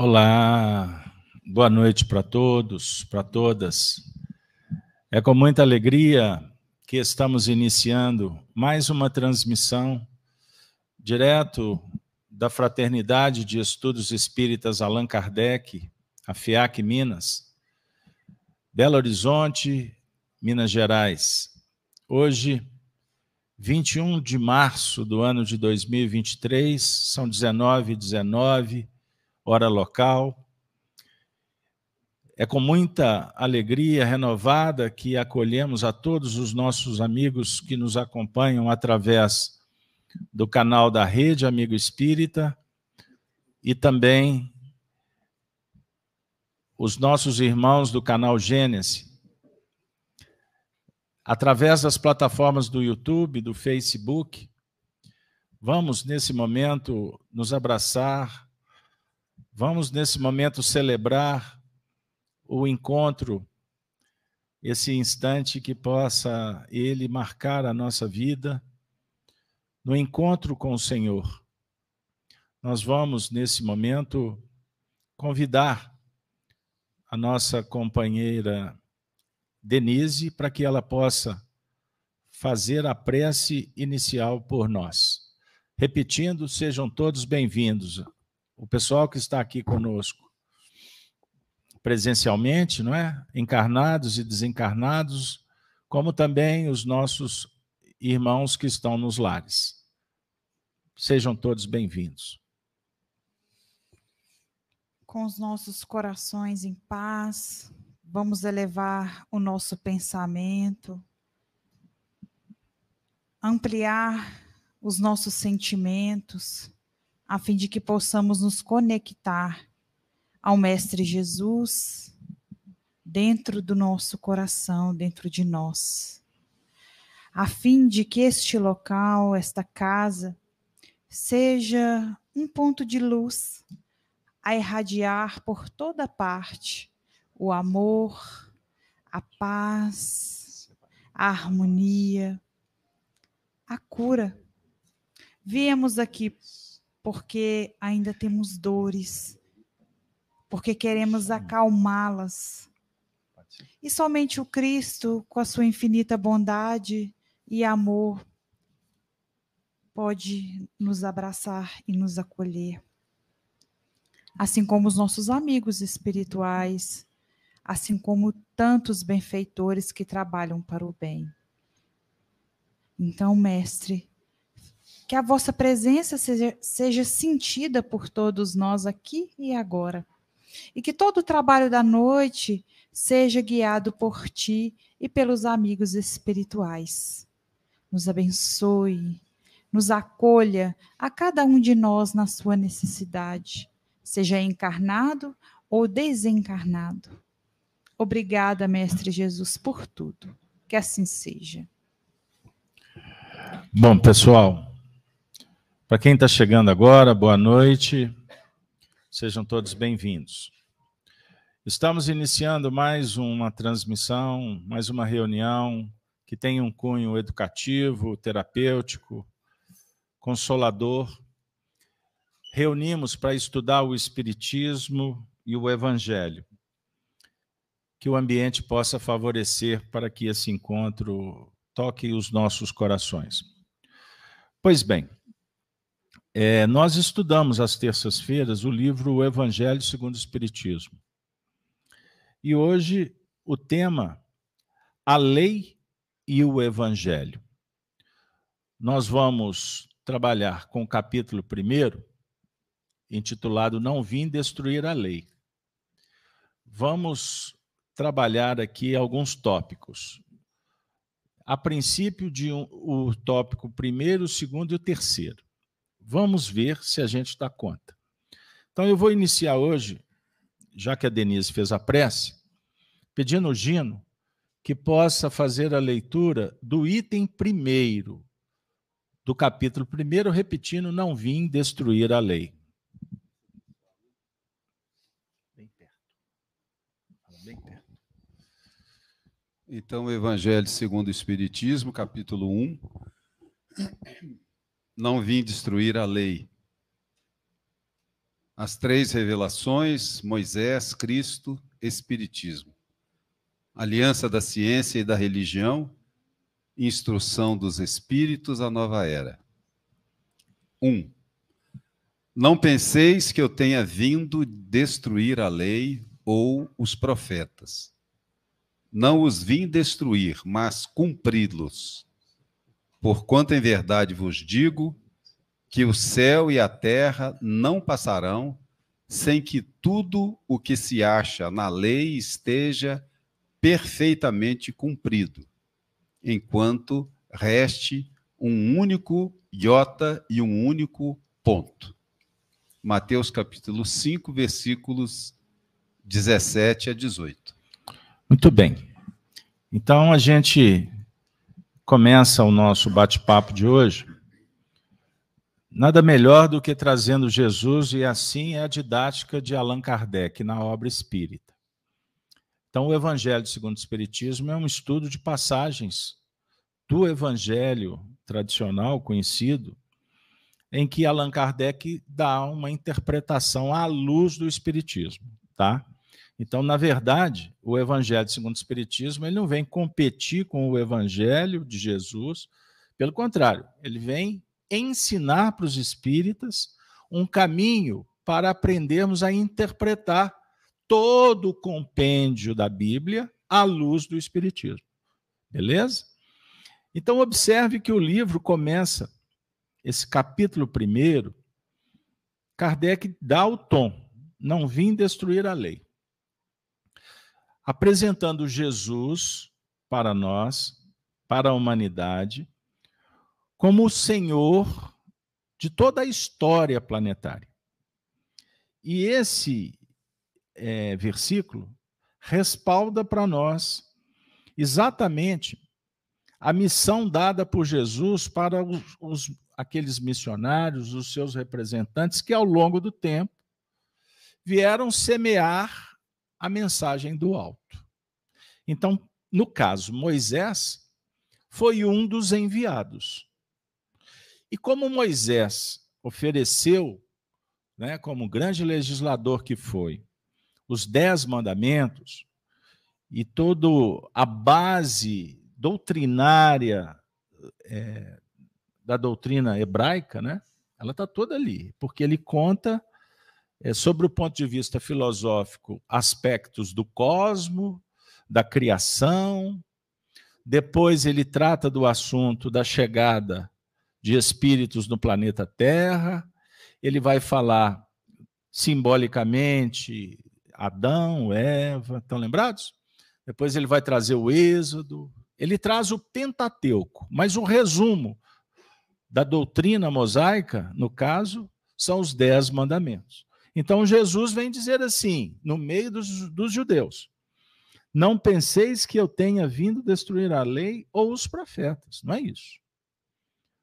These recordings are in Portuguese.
Olá, boa noite para todos, para todas. É com muita alegria que estamos iniciando mais uma transmissão direto da Fraternidade de Estudos Espíritas Allan Kardec, a FIAC Minas, Belo Horizonte, Minas Gerais. Hoje, 21 de março do ano de 2023, são 19 e 19 hora local. É com muita alegria renovada que acolhemos a todos os nossos amigos que nos acompanham através do canal da Rede Amigo Espírita e também os nossos irmãos do canal Gênesis. Através das plataformas do YouTube, do Facebook, vamos nesse momento nos abraçar Vamos, nesse momento, celebrar o encontro, esse instante que possa ele marcar a nossa vida no encontro com o Senhor. Nós vamos, nesse momento, convidar a nossa companheira Denise para que ela possa fazer a prece inicial por nós. Repetindo, sejam todos bem-vindos o pessoal que está aqui conosco presencialmente, não é? Encarnados e desencarnados, como também os nossos irmãos que estão nos lares. Sejam todos bem-vindos. Com os nossos corações em paz, vamos elevar o nosso pensamento, ampliar os nossos sentimentos a fim de que possamos nos conectar ao Mestre Jesus dentro do nosso coração, dentro de nós, a fim de que este local, esta casa, seja um ponto de luz a irradiar por toda parte o amor, a paz, a harmonia, a cura. Viemos aqui porque ainda temos dores, porque queremos acalmá-las. E somente o Cristo, com a sua infinita bondade e amor, pode nos abraçar e nos acolher. Assim como os nossos amigos espirituais, assim como tantos benfeitores que trabalham para o bem. Então, mestre, que a vossa presença seja, seja sentida por todos nós aqui e agora. E que todo o trabalho da noite seja guiado por ti e pelos amigos espirituais. Nos abençoe, nos acolha a cada um de nós na sua necessidade, seja encarnado ou desencarnado. Obrigada, Mestre Jesus, por tudo. Que assim seja. Bom, pessoal, para quem está chegando agora, boa noite. Sejam todos bem-vindos. Estamos iniciando mais uma transmissão, mais uma reunião que tem um cunho educativo, terapêutico, consolador. Reunimos para estudar o Espiritismo e o Evangelho. Que o ambiente possa favorecer para que esse encontro toque os nossos corações. Pois bem, é, nós estudamos às terças-feiras o livro O Evangelho segundo o Espiritismo. E hoje o tema A Lei e o Evangelho. Nós vamos trabalhar com o capítulo primeiro, intitulado Não Vim Destruir a Lei. Vamos trabalhar aqui alguns tópicos. A princípio, de um, o tópico primeiro, o segundo e o terceiro. Vamos ver se a gente dá conta. Então, eu vou iniciar hoje, já que a Denise fez a prece, pedindo ao Gino que possa fazer a leitura do item primeiro do capítulo primeiro, repetindo: Não vim destruir a lei. Bem perto. Bem perto. Então, o Evangelho segundo o Espiritismo, capítulo 1 não vim destruir a lei. As três revelações: Moisés, Cristo, Espiritismo. Aliança da ciência e da religião, instrução dos espíritos, a nova era. 1. Um, não penseis que eu tenha vindo destruir a lei ou os profetas. Não os vim destruir, mas cumpri-los. Porquanto em verdade vos digo que o céu e a terra não passarão sem que tudo o que se acha na lei esteja perfeitamente cumprido, enquanto reste um único iota e um único ponto. Mateus capítulo 5, versículos 17 a 18. Muito bem. Então a gente começa o nosso bate-papo de hoje. Nada melhor do que trazendo Jesus, e assim é a didática de Allan Kardec na obra espírita. Então, o Evangelho segundo o Espiritismo é um estudo de passagens do Evangelho tradicional, conhecido, em que Allan Kardec dá uma interpretação à luz do Espiritismo, tá? Então, na verdade, o Evangelho segundo o Espiritismo ele não vem competir com o Evangelho de Jesus, pelo contrário, ele vem ensinar para os espíritas um caminho para aprendermos a interpretar todo o compêndio da Bíblia à luz do Espiritismo. Beleza? Então, observe que o livro começa esse capítulo primeiro, Kardec dá o tom, não vim destruir a lei. Apresentando Jesus para nós, para a humanidade, como o Senhor de toda a história planetária. E esse é, versículo respalda para nós exatamente a missão dada por Jesus para os, os, aqueles missionários, os seus representantes, que ao longo do tempo vieram semear a mensagem do alto. Então, no caso, Moisés foi um dos enviados. E como Moisés ofereceu, né, como grande legislador que foi, os dez mandamentos e toda a base doutrinária é, da doutrina hebraica, né? Ela está toda ali, porque ele conta é, sobre o ponto de vista filosófico aspectos do cosmo, da criação. Depois ele trata do assunto da chegada de espíritos no planeta Terra. Ele vai falar simbolicamente Adão, Eva, estão lembrados? Depois ele vai trazer o Êxodo. Ele traz o Pentateuco, mas o resumo da doutrina mosaica, no caso, são os dez mandamentos. Então Jesus vem dizer assim, no meio dos, dos judeus: Não penseis que eu tenha vindo destruir a lei ou os profetas. Não é isso.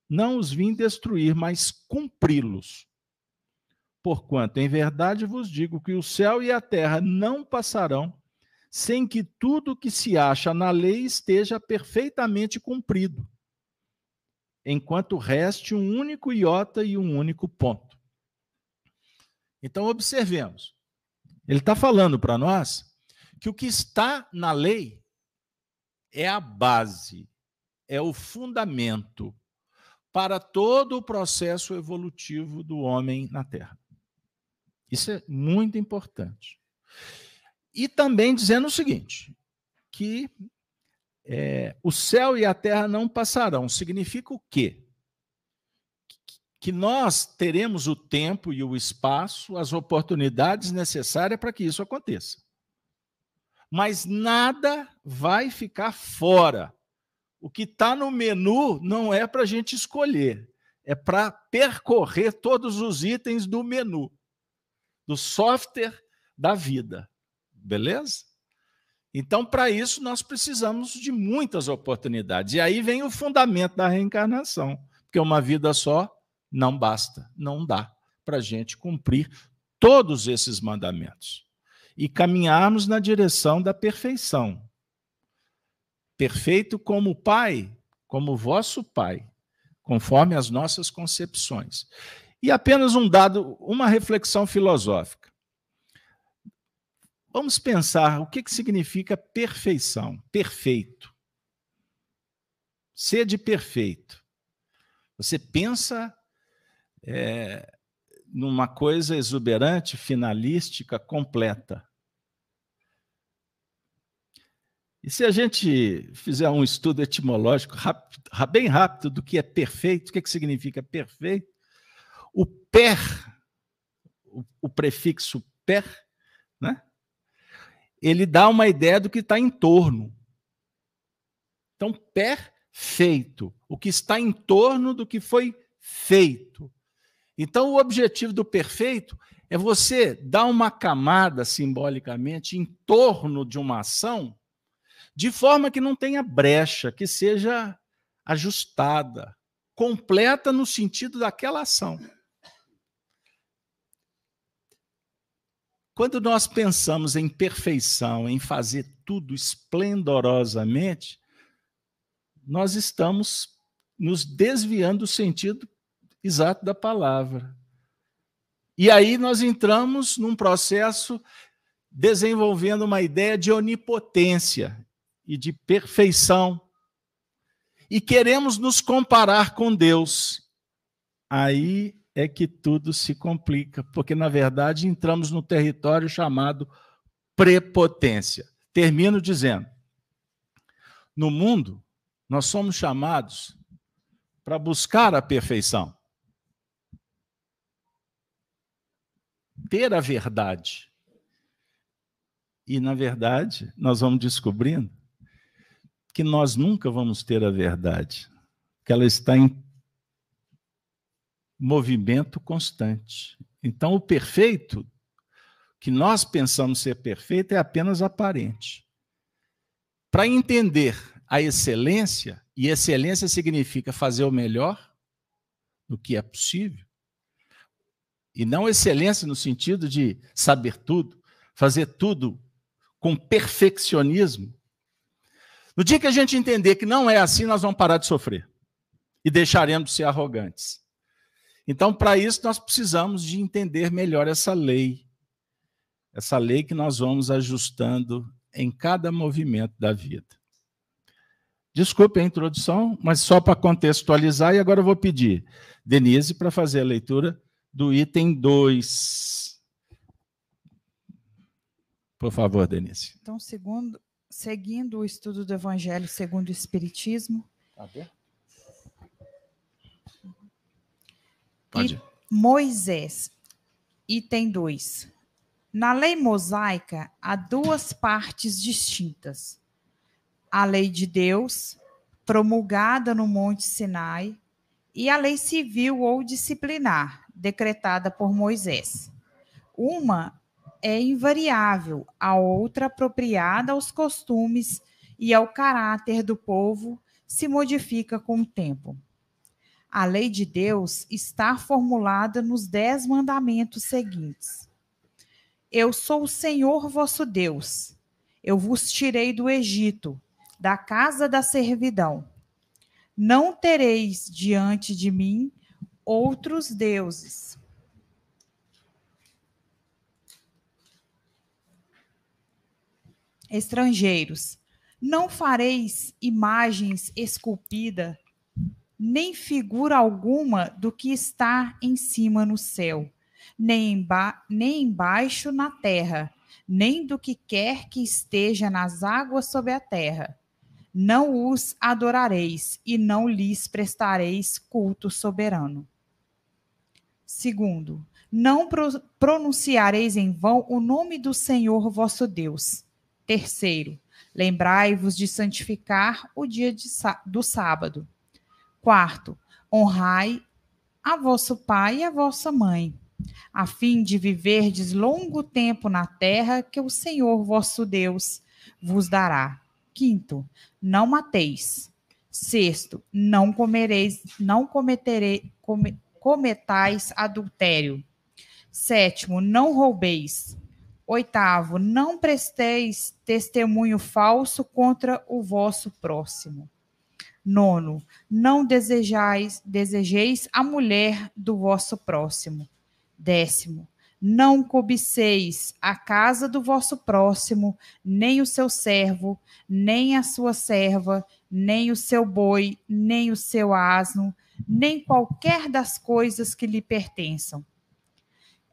Não os vim destruir, mas cumpri-los. Porquanto, em verdade vos digo que o céu e a terra não passarão sem que tudo que se acha na lei esteja perfeitamente cumprido enquanto reste um único iota e um único ponto. Então, observemos. Ele está falando para nós que o que está na lei é a base, é o fundamento para todo o processo evolutivo do homem na Terra. Isso é muito importante. E também dizendo o seguinte: que é, o céu e a terra não passarão. Significa o quê? Que nós teremos o tempo e o espaço, as oportunidades necessárias para que isso aconteça. Mas nada vai ficar fora. O que está no menu não é para a gente escolher, é para percorrer todos os itens do menu, do software da vida. Beleza? Então, para isso, nós precisamos de muitas oportunidades. E aí vem o fundamento da reencarnação, porque uma vida só não basta, não dá para a gente cumprir todos esses mandamentos e caminharmos na direção da perfeição. Perfeito como o Pai, como vosso Pai, conforme as nossas concepções. E apenas um dado, uma reflexão filosófica. Vamos pensar o que, que significa perfeição, perfeito. Sede perfeito. Você pensa é, numa coisa exuberante, finalística, completa. E se a gente fizer um estudo etimológico rápido, bem rápido do que é perfeito, o que, que significa perfeito, o per, o, o prefixo per, né? ele dá uma ideia do que está em torno. Então, perfeito, o que está em torno do que foi feito. Então, o objetivo do perfeito é você dar uma camada simbolicamente em torno de uma ação, de forma que não tenha brecha, que seja ajustada, completa no sentido daquela ação. Quando nós pensamos em perfeição, em fazer tudo esplendorosamente, nós estamos nos desviando do sentido exato da palavra. E aí nós entramos num processo desenvolvendo uma ideia de onipotência e de perfeição. E queremos nos comparar com Deus. Aí é que tudo se complica, porque na verdade entramos no território chamado prepotência. Termino dizendo: no mundo, nós somos chamados para buscar a perfeição. Ter a verdade. E, na verdade, nós vamos descobrindo que nós nunca vamos ter a verdade, que ela está em movimento constante. Então, o perfeito, que nós pensamos ser perfeito, é apenas aparente. Para entender a excelência, e excelência significa fazer o melhor do que é possível, e não excelência no sentido de saber tudo, fazer tudo com perfeccionismo. No dia que a gente entender que não é assim, nós vamos parar de sofrer e deixaremos de ser arrogantes. Então, para isso, nós precisamos de entender melhor essa lei. Essa lei que nós vamos ajustando em cada movimento da vida. Desculpe a introdução, mas só para contextualizar, e agora eu vou pedir Denise para fazer a leitura do item 2. Por favor, Denise. Então, segundo, seguindo o estudo do Evangelho segundo o Espiritismo. Tá Pode. Moisés, item 2. Na lei mosaica, há duas partes distintas. A lei de Deus, promulgada no Monte Sinai, e a lei civil ou disciplinar, decretada por Moisés. Uma é invariável, a outra apropriada aos costumes e ao caráter do povo se modifica com o tempo. A lei de Deus está formulada nos dez mandamentos seguintes. Eu sou o Senhor vosso Deus. Eu vos tirei do Egito, da casa da servidão. Não tereis diante de mim outros deuses. Estrangeiros, não fareis imagens esculpidas, nem figura alguma do que está em cima no céu, nem, emba nem embaixo na terra, nem do que quer que esteja nas águas sobre a terra. Não os adorareis e não lhes prestareis culto soberano. Segundo, não pronunciareis em vão o nome do Senhor vosso Deus. Terceiro, lembrai-vos de santificar o dia do sábado. Quarto, honrai a vosso pai e a vossa mãe, a fim de viverdes longo tempo na terra que o Senhor vosso Deus vos dará. Quinto, não mateis. Sexto, não comereis, não cometerei, come, cometais adultério. Sétimo, não roubeis. Oitavo, não presteis testemunho falso contra o vosso próximo. Nono, não desejais, desejeis a mulher do vosso próximo. Décimo, não cobiceis a casa do vosso próximo, nem o seu servo, nem a sua serva, nem o seu boi, nem o seu asno, nem qualquer das coisas que lhe pertençam.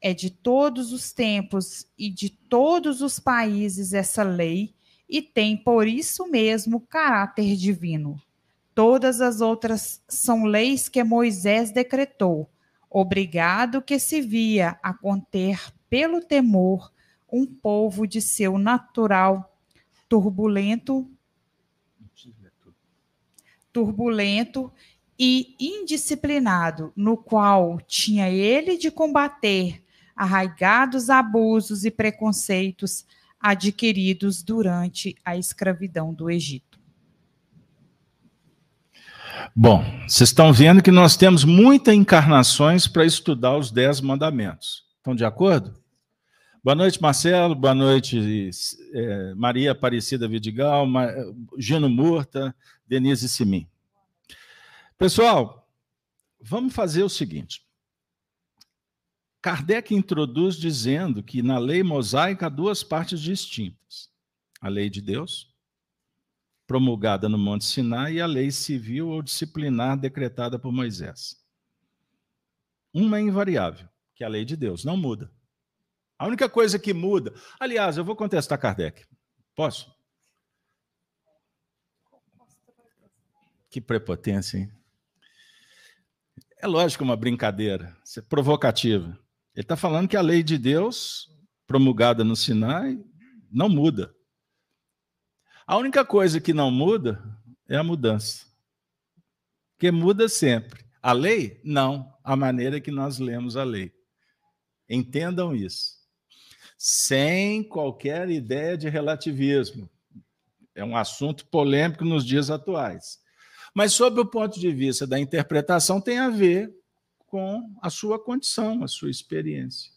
É de todos os tempos e de todos os países essa lei, e tem por isso mesmo caráter divino. Todas as outras são leis que Moisés decretou, obrigado que se via a conter pelo temor um povo de seu natural turbulento turbulento e indisciplinado, no qual tinha ele de combater arraigados abusos e preconceitos adquiridos durante a escravidão do Egito. Bom, vocês estão vendo que nós temos muitas encarnações para estudar os dez mandamentos. Estão de acordo? Boa noite, Marcelo. Boa noite, é, Maria Aparecida Vidigal, Gino Murta, Denise Simin. Pessoal, vamos fazer o seguinte. Kardec introduz dizendo que na lei mosaica há duas partes distintas: a lei de Deus promulgada no Monte Sinai, e a lei civil ou disciplinar decretada por Moisés. Uma é invariável, que é a lei de Deus, não muda. A única coisa que muda. Aliás, eu vou contestar Kardec. Posso? Que prepotência, hein? É lógico uma brincadeira, isso é provocativa. Ele está falando que a lei de Deus, promulgada no Sinai, não muda. A única coisa que não muda é a mudança. Que muda sempre. A lei? Não. A maneira que nós lemos a lei. Entendam isso. Sem qualquer ideia de relativismo. É um assunto polêmico nos dias atuais. Mas, sob o ponto de vista da interpretação, tem a ver com a sua condição, a sua experiência.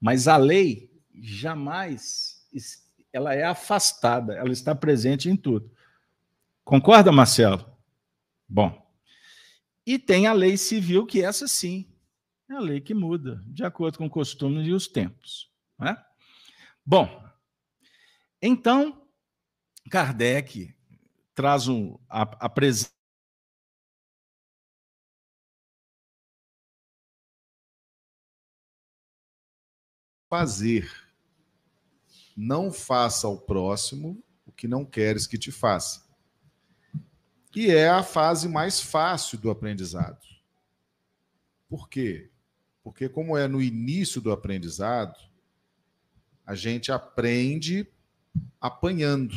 Mas a lei jamais ela é afastada, ela está presente em tudo. Concorda, Marcelo? Bom. E tem a lei civil, que essa sim é a lei que muda, de acordo com costumes e os tempos. Né? Bom, então, Kardec traz um, a, a presença. Fazer não faça ao próximo o que não queres que te faça. Que é a fase mais fácil do aprendizado. Por quê? Porque, como é no início do aprendizado, a gente aprende apanhando.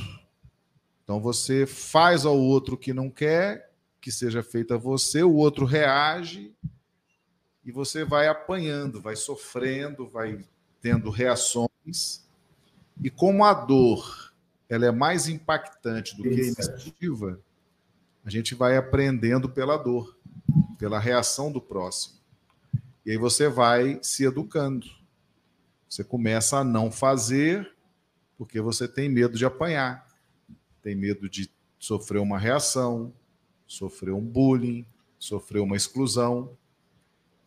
Então, você faz ao outro o que não quer que seja feito a você, o outro reage e você vai apanhando, vai sofrendo, vai tendo reações e como a dor ela é mais impactante do que a iniciativa, a gente vai aprendendo pela dor, pela reação do próximo. E aí você vai se educando. Você começa a não fazer porque você tem medo de apanhar, tem medo de sofrer uma reação, sofrer um bullying, sofrer uma exclusão.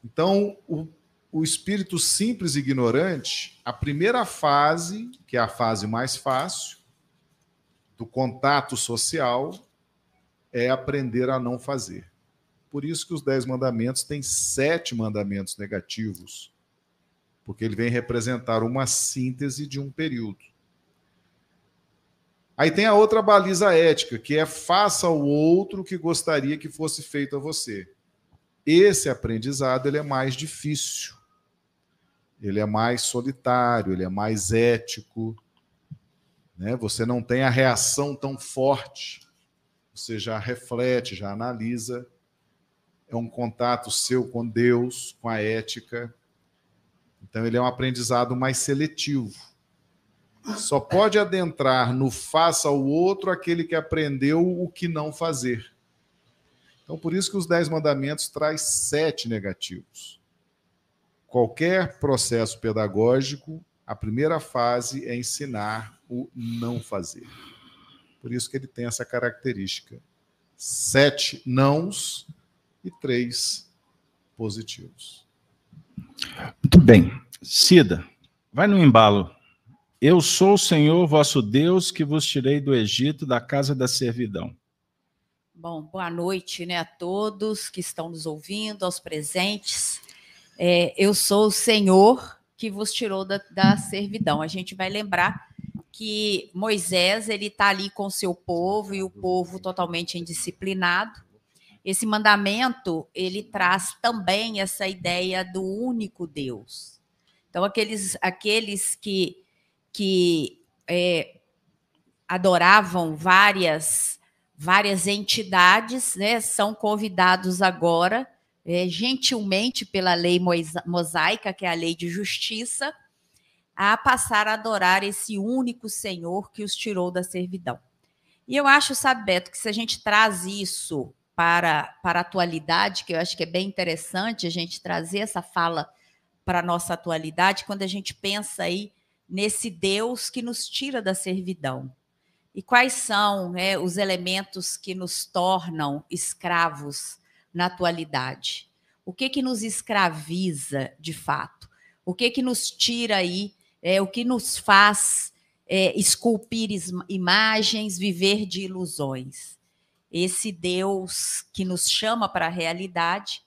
Então, o o espírito simples e ignorante, a primeira fase, que é a fase mais fácil, do contato social, é aprender a não fazer. Por isso que os dez mandamentos têm sete mandamentos negativos, porque ele vem representar uma síntese de um período. Aí tem a outra baliza ética, que é faça ao outro o que gostaria que fosse feito a você. Esse aprendizado ele é mais difícil ele é mais solitário, ele é mais ético, né? Você não tem a reação tão forte, você já reflete, já analisa. É um contato seu com Deus, com a ética. Então ele é um aprendizado mais seletivo. Só pode adentrar no faça ao outro aquele que aprendeu o que não fazer. Então por isso que os dez mandamentos traz sete negativos qualquer processo pedagógico, a primeira fase é ensinar o não fazer. Por isso que ele tem essa característica sete nãos e três positivos. Muito bem. Cida, vai no embalo. Eu sou o Senhor vosso Deus que vos tirei do Egito, da casa da servidão. Bom, boa noite né, a todos que estão nos ouvindo, aos presentes. É, eu sou o Senhor que vos tirou da, da servidão. A gente vai lembrar que Moisés ele está ali com seu povo e o povo totalmente indisciplinado. Esse mandamento ele traz também essa ideia do único Deus. Então aqueles aqueles que que é, adoravam várias várias entidades, né, são convidados agora é, gentilmente pela lei mosaica, que é a lei de justiça, a passar a adorar esse único Senhor que os tirou da servidão. E eu acho, sabe, Beto, que se a gente traz isso para, para a atualidade, que eu acho que é bem interessante a gente trazer essa fala para a nossa atualidade, quando a gente pensa aí nesse Deus que nos tira da servidão. E quais são né, os elementos que nos tornam escravos na atualidade? O que que nos escraviza de fato? O que que nos tira aí é, o que nos faz é, esculpir imagens, viver de ilusões. Esse Deus que nos chama para a realidade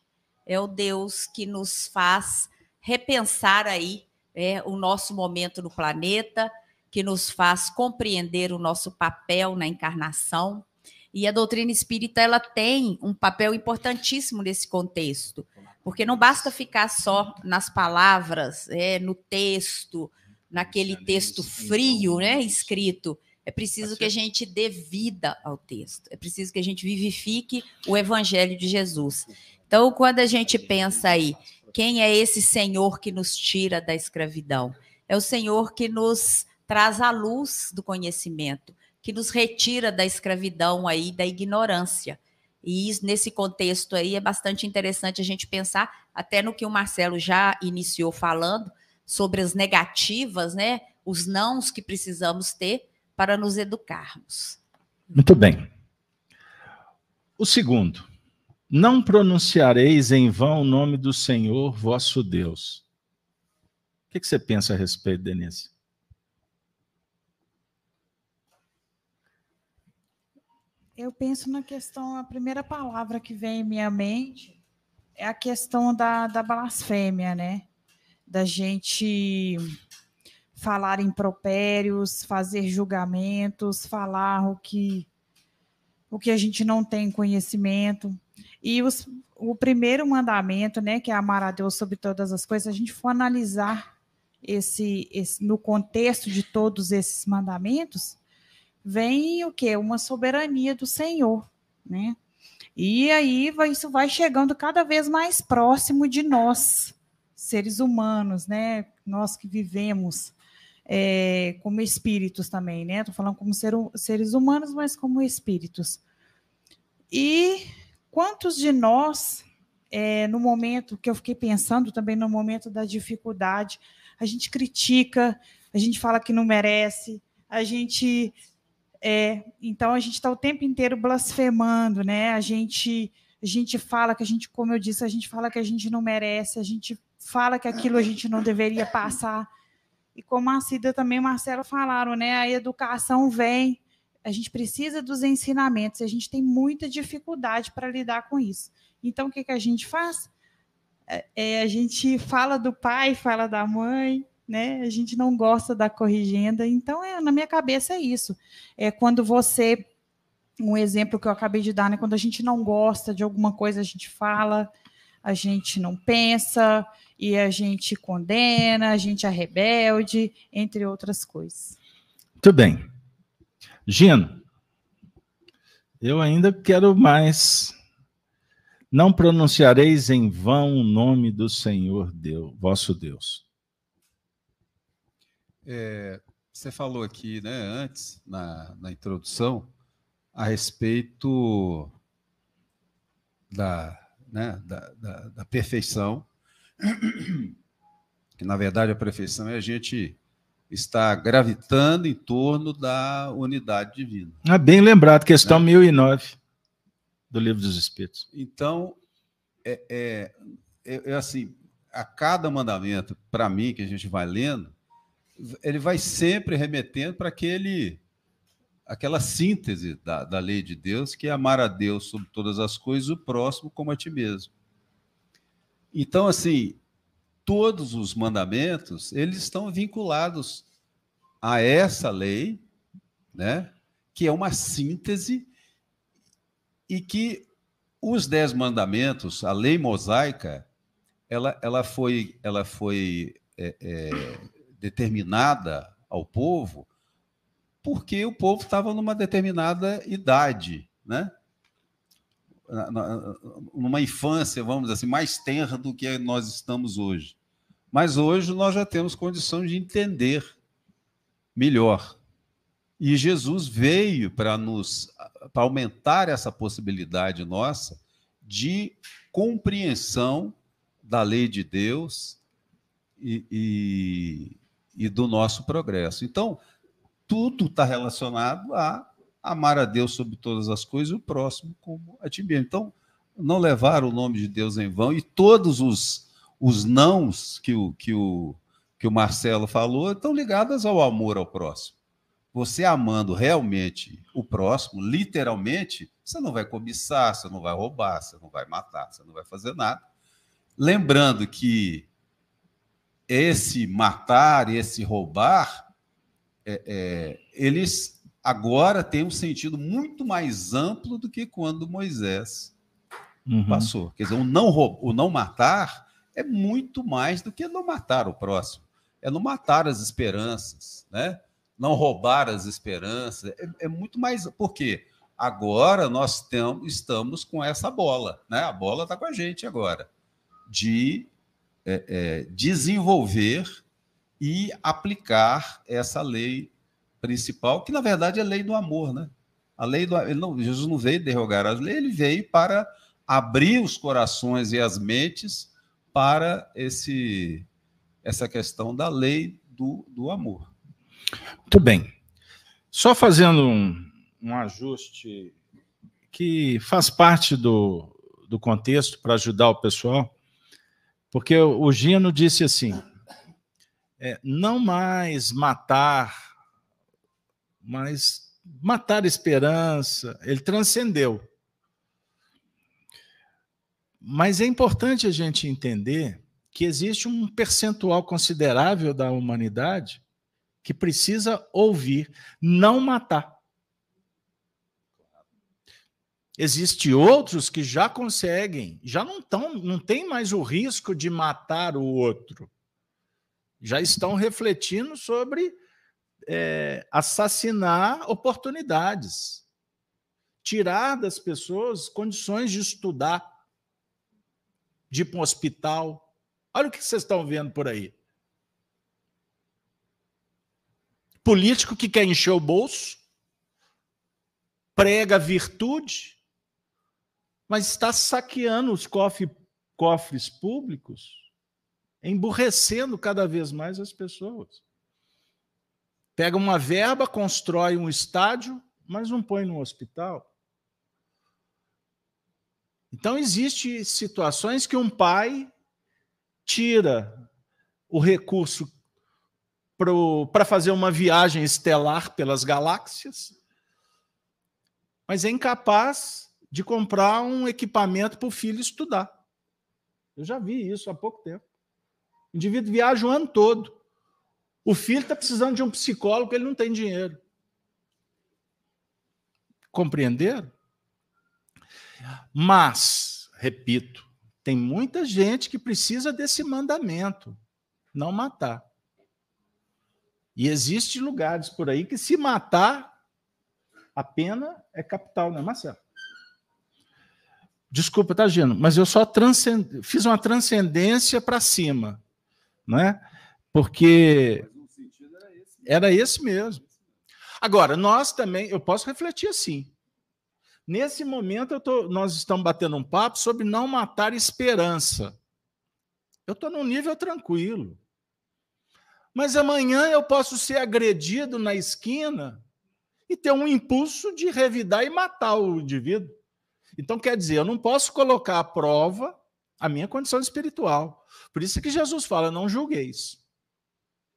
é o Deus que nos faz repensar aí é, o nosso momento no planeta, que nos faz compreender o nosso papel na encarnação. E a doutrina espírita ela tem um papel importantíssimo nesse contexto, porque não basta ficar só nas palavras, é, no texto, naquele texto frio, né, escrito. É preciso que a gente dê vida ao texto. É preciso que a gente vivifique o evangelho de Jesus. Então, quando a gente pensa aí, quem é esse Senhor que nos tira da escravidão? É o Senhor que nos traz a luz do conhecimento, que nos retira da escravidão aí, da ignorância. E nesse contexto aí é bastante interessante a gente pensar até no que o Marcelo já iniciou falando, sobre as negativas, né? Os nãos que precisamos ter para nos educarmos. Muito bem. O segundo, não pronunciareis em vão o nome do Senhor vosso Deus. O que você pensa a respeito, Denise? Eu penso na questão, a primeira palavra que vem em minha mente é a questão da, da blasfêmia, né? da gente falar impropérios, fazer julgamentos, falar o que o que a gente não tem conhecimento. E os, o primeiro mandamento, né, que é amar a Deus sobre todas as coisas, a gente for analisar esse, esse no contexto de todos esses mandamentos, vem o que? Uma soberania do Senhor, né? E aí vai, isso vai chegando cada vez mais próximo de nós, seres humanos, né? Nós que vivemos é, como espíritos também, né? Estou falando como ser, seres humanos, mas como espíritos. E quantos de nós, é, no momento que eu fiquei pensando também no momento da dificuldade, a gente critica, a gente fala que não merece, a gente é, então a gente está o tempo inteiro blasfemando, né? A gente a gente fala que a gente, como eu disse, a gente fala que a gente não merece, a gente fala que aquilo a gente não deveria passar. E como a Cida também, o Marcelo falaram, né? A educação vem, a gente precisa dos ensinamentos, a gente tem muita dificuldade para lidar com isso. Então, o que, que a gente faz? É, é, a gente fala do pai, fala da mãe, né? A gente não gosta da corrigenda. Então, é, na minha cabeça é isso. É quando você. Um exemplo que eu acabei de dar, né? Quando a gente não gosta de alguma coisa, a gente fala, a gente não pensa, e a gente condena, a gente é rebelde, entre outras coisas. Muito bem. Gino, eu ainda quero mais. Não pronunciareis em vão o nome do Senhor Deus, vosso Deus. É, você falou aqui, né, antes, na, na introdução, a respeito da, né, da, da, da perfeição que na verdade a perfeição é a gente estar gravitando em torno da unidade divina. Ah, bem lembrado, questão né? 1009. do Livro dos Espíritos. Então, é, é, é, é assim, a cada mandamento, para mim, que a gente vai lendo, ele vai sempre remetendo para aquele aquela síntese da, da lei de Deus, que é amar a Deus sobre todas as coisas, o próximo como a ti mesmo. Então, assim, todos os mandamentos, eles estão vinculados a essa lei, né? que é uma síntese e que os dez mandamentos, a lei mosaica, ela, ela foi, ela foi é, é, determinada ao povo porque o povo estava numa determinada idade, né? Numa infância, vamos dizer assim, mais tenra do que nós estamos hoje. Mas hoje nós já temos condição de entender melhor. E Jesus veio para nos para aumentar essa possibilidade nossa de compreensão da lei de Deus e, e, e do nosso progresso. Então, tudo está relacionado a amar a Deus sobre todas as coisas e o próximo como a ti mesmo. Então, não levar o nome de Deus em vão e todos os, os nãos que o, que, o, que o Marcelo falou estão ligados ao amor ao próximo. Você amando realmente o próximo, literalmente, você não vai cobiçar, você não vai roubar, você não vai matar, você não vai fazer nada. Lembrando que esse matar, esse roubar, é, é, eles agora têm um sentido muito mais amplo do que quando Moisés uhum. passou. Quer dizer, o não, o não matar é muito mais do que não matar o próximo. É não matar as esperanças, né? não roubar as esperanças. É, é muito mais. Por quê? Agora nós tem, estamos com essa bola, né? A bola está com a gente agora, de é, é, desenvolver e aplicar essa lei principal, que na verdade é a lei do amor, né? A lei do não, Jesus não veio derrogar a lei, ele veio para abrir os corações e as mentes para esse essa questão da lei do, do amor. Muito bem. Só fazendo um, um ajuste que faz parte do, do contexto para ajudar o pessoal, porque o Gino disse assim: é, não mais matar mas matar a esperança, ele transcendeu. Mas é importante a gente entender que existe um percentual considerável da humanidade que precisa ouvir, não matar. Existem outros que já conseguem, já não estão, não tem mais o risco de matar o outro. Já estão refletindo sobre é, assassinar oportunidades, tirar das pessoas condições de estudar, de ir para um hospital. Olha o que vocês estão vendo por aí. Político que quer encher o bolso, prega virtude, mas está saqueando os cofre, cofres públicos, emburrecendo cada vez mais as pessoas. Pega uma verba, constrói um estádio, mas não põe no hospital. Então, existem situações que um pai tira o recurso para fazer uma viagem estelar pelas galáxias, mas é incapaz de comprar um equipamento para o filho estudar. Eu já vi isso há pouco tempo. O indivíduo viaja o ano todo. O filho está precisando de um psicólogo, ele não tem dinheiro. Compreenderam? Mas, repito, tem muita gente que precisa desse mandamento, não matar. E existem lugares por aí que, se matar, a pena é capital, não é, Marcelo? Desculpa, tá, Gino, mas eu só transcend... fiz uma transcendência para cima, não é? Porque era esse mesmo. Agora, nós também, eu posso refletir assim. Nesse momento, tô, nós estamos batendo um papo sobre não matar esperança. Eu estou num nível tranquilo. Mas amanhã eu posso ser agredido na esquina e ter um impulso de revidar e matar o indivíduo. Então, quer dizer, eu não posso colocar à prova a minha condição espiritual. Por isso que Jesus fala: não julgueis,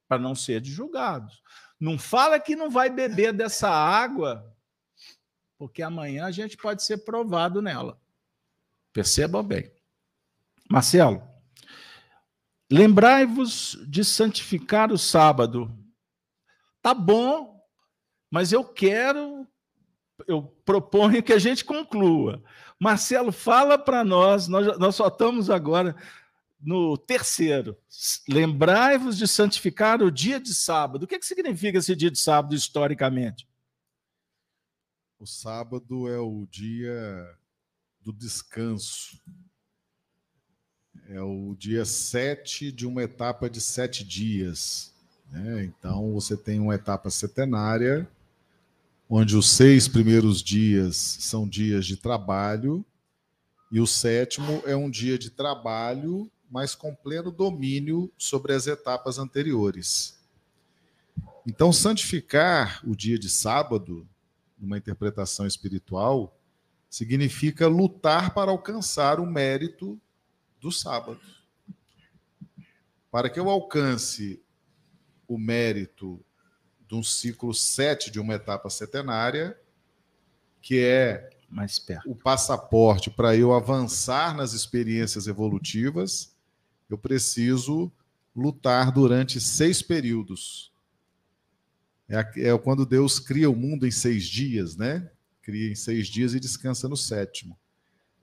para não ser julgados. Não fala que não vai beber dessa água, porque amanhã a gente pode ser provado nela. Percebam bem. Marcelo, lembrai-vos de santificar o sábado. Tá bom, mas eu quero, eu proponho que a gente conclua. Marcelo, fala para nós, nós, nós só estamos agora no terceiro. Lembrai-vos de santificar o dia de sábado. O que, que significa esse dia de sábado historicamente? O sábado é o dia do descanso. É o dia sete de uma etapa de sete dias. Né? Então, você tem uma etapa setenária, onde os seis primeiros dias são dias de trabalho, e o sétimo é um dia de trabalho mas com pleno domínio sobre as etapas anteriores. Então, santificar o dia de sábado, numa interpretação espiritual, significa lutar para alcançar o mérito do sábado. Para que eu alcance o mérito de um ciclo sete de uma etapa setenária, que é o passaporte para eu avançar nas experiências evolutivas, eu preciso lutar durante seis períodos. É, é quando Deus cria o mundo em seis dias, né? Cria em seis dias e descansa no sétimo.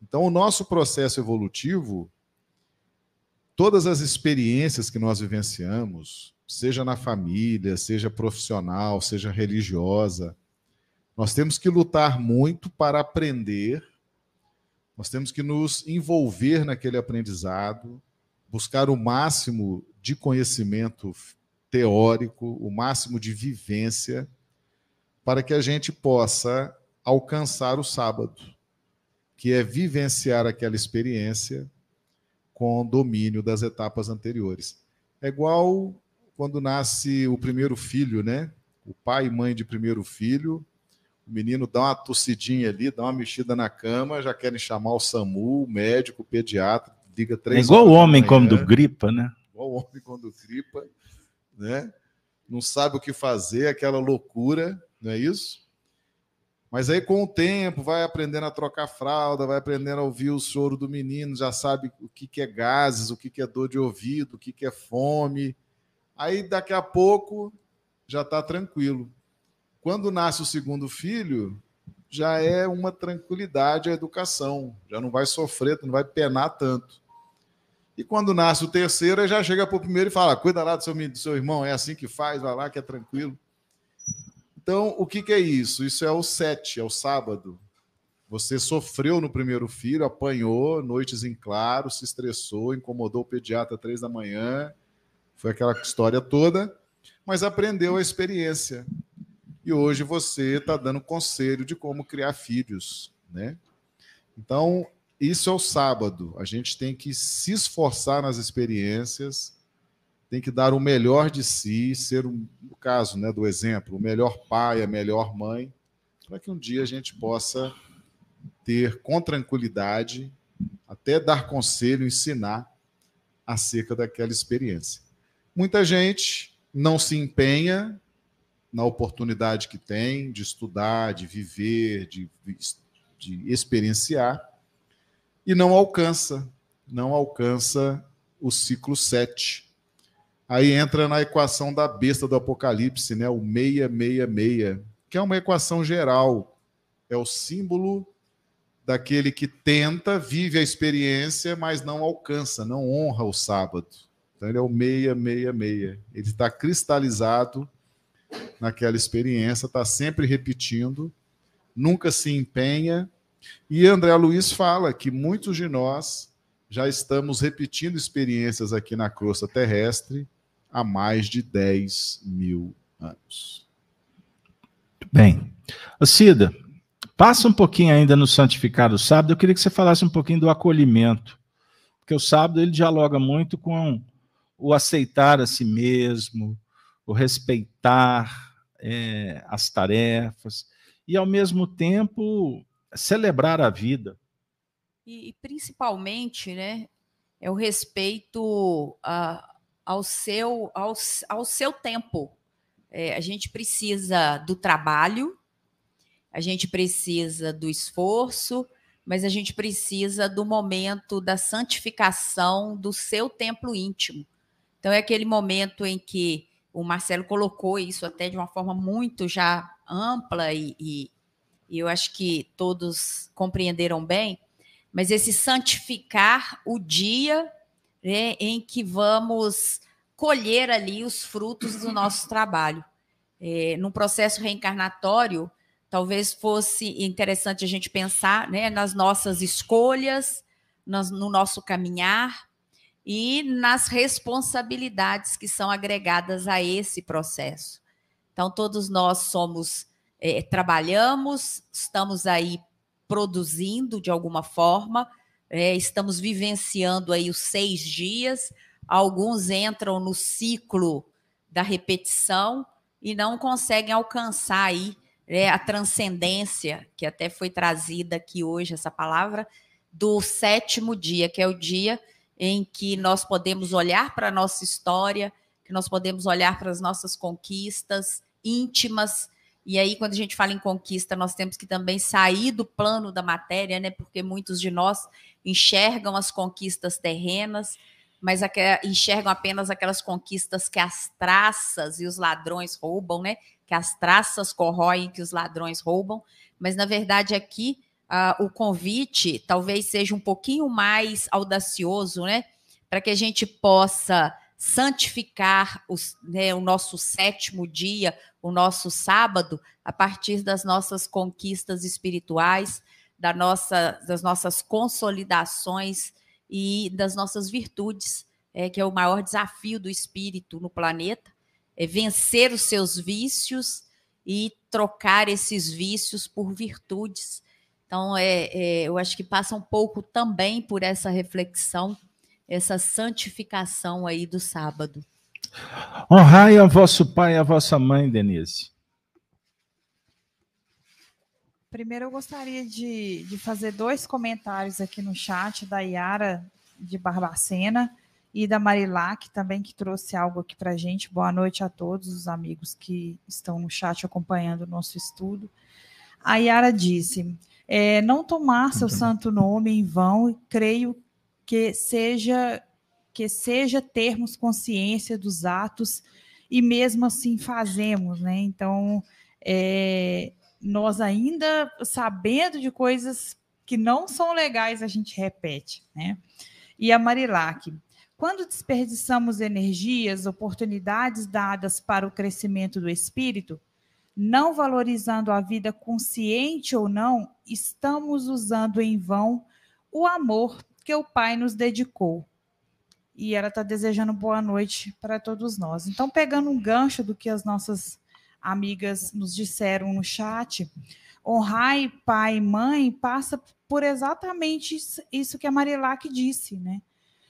Então, o nosso processo evolutivo, todas as experiências que nós vivenciamos, seja na família, seja profissional, seja religiosa, nós temos que lutar muito para aprender, nós temos que nos envolver naquele aprendizado, buscar o máximo de conhecimento teórico, o máximo de vivência, para que a gente possa alcançar o sábado, que é vivenciar aquela experiência com domínio das etapas anteriores. É igual quando nasce o primeiro filho, né? O pai e mãe de primeiro filho, o menino dá uma tossidinha ali, dá uma mexida na cama, já querem chamar o SAMU, o médico, o pediatra, liga três É igual o homem quando gripa, né? Igual o homem quando gripa, né? Não sabe o que fazer, aquela loucura, não é isso? Mas aí, com o tempo, vai aprendendo a trocar fralda, vai aprendendo a ouvir o choro do menino, já sabe o que, que é gases, o que, que é dor de ouvido, o que, que é fome. Aí, daqui a pouco, já está tranquilo. Quando nasce o segundo filho, já é uma tranquilidade a educação, já não vai sofrer, não vai penar tanto. E quando nasce o terceiro, já chega para o primeiro e fala: cuida lá do seu, do seu irmão, é assim que faz, vai lá que é tranquilo. Então, o que, que é isso? Isso é o sete, é o sábado. Você sofreu no primeiro filho, apanhou, noites em claro, se estressou, incomodou o pediatra três da manhã, foi aquela história toda, mas aprendeu a experiência. E hoje você está dando conselho de como criar filhos, né? Então, isso é o sábado. A gente tem que se esforçar nas experiências, tem que dar o melhor de si, ser, um, no caso né, do exemplo, o melhor pai, a melhor mãe, para que um dia a gente possa ter com tranquilidade, até dar conselho, ensinar acerca daquela experiência. Muita gente não se empenha na oportunidade que tem de estudar, de viver, de, de experienciar, e não alcança, não alcança o ciclo 7. Aí entra na equação da besta do Apocalipse, né? o 666, que é uma equação geral. É o símbolo daquele que tenta, vive a experiência, mas não alcança, não honra o sábado. Então ele é o 666. Ele está cristalizado naquela experiência, está sempre repetindo, nunca se empenha e André Luiz fala que muitos de nós já estamos repetindo experiências aqui na crosta terrestre há mais de 10 mil anos. Bem. Cida, passa um pouquinho ainda no santificado sábado. Eu queria que você falasse um pouquinho do acolhimento. Porque o sábado ele dialoga muito com o aceitar a si mesmo, o respeitar é, as tarefas, e ao mesmo tempo celebrar a vida. e, e principalmente, né, é o respeito a, ao, seu, ao, ao seu tempo. É, a gente precisa do trabalho, a gente precisa do esforço, mas a gente precisa do momento da santificação do seu templo íntimo. Então, é aquele momento em que o Marcelo colocou isso até de uma forma muito já ampla e, e, e eu acho que todos compreenderam bem, mas esse santificar o dia né, em que vamos colher ali os frutos do nosso trabalho. É, num processo reencarnatório, talvez fosse interessante a gente pensar né, nas nossas escolhas, nas, no nosso caminhar e nas responsabilidades que são agregadas a esse processo. Então, todos nós somos, é, trabalhamos, estamos aí produzindo de alguma forma, é, estamos vivenciando aí os seis dias, alguns entram no ciclo da repetição e não conseguem alcançar aí é, a transcendência, que até foi trazida aqui hoje, essa palavra, do sétimo dia, que é o dia em que nós podemos olhar para a nossa história, que nós podemos olhar para as nossas conquistas íntimas. E aí, quando a gente fala em conquista, nós temos que também sair do plano da matéria, né? Porque muitos de nós enxergam as conquistas terrenas, mas enxergam apenas aquelas conquistas que as traças e os ladrões roubam, né? Que as traças corroem, que os ladrões roubam. Mas, na verdade, aqui uh, o convite talvez seja um pouquinho mais audacioso, né? Para que a gente possa santificar os, né, o nosso sétimo dia, o nosso sábado, a partir das nossas conquistas espirituais, da nossa, das nossas consolidações e das nossas virtudes, é, que é o maior desafio do espírito no planeta, é vencer os seus vícios e trocar esses vícios por virtudes. Então, é, é, eu acho que passa um pouco também por essa reflexão, essa santificação aí do sábado. Honrai a vosso pai e a vossa mãe, Denise. Primeiro, eu gostaria de, de fazer dois comentários aqui no chat da Yara de Barbacena e da Marilac também, que trouxe algo aqui para a gente. Boa noite a todos os amigos que estão no chat acompanhando o nosso estudo. A Yara disse: é, não tomar seu santo nome em vão, creio que seja que seja termos consciência dos atos e mesmo assim fazemos, né? Então, é, nós ainda sabendo de coisas que não são legais, a gente repete, né? E a Marilac, quando desperdiçamos energias, oportunidades dadas para o crescimento do espírito, não valorizando a vida consciente ou não, estamos usando em vão o amor que o Pai nos dedicou. E ela está desejando boa noite para todos nós. Então, pegando um gancho do que as nossas amigas nos disseram no chat, honrar pai e mãe passa por exatamente isso que a Marilac disse, né?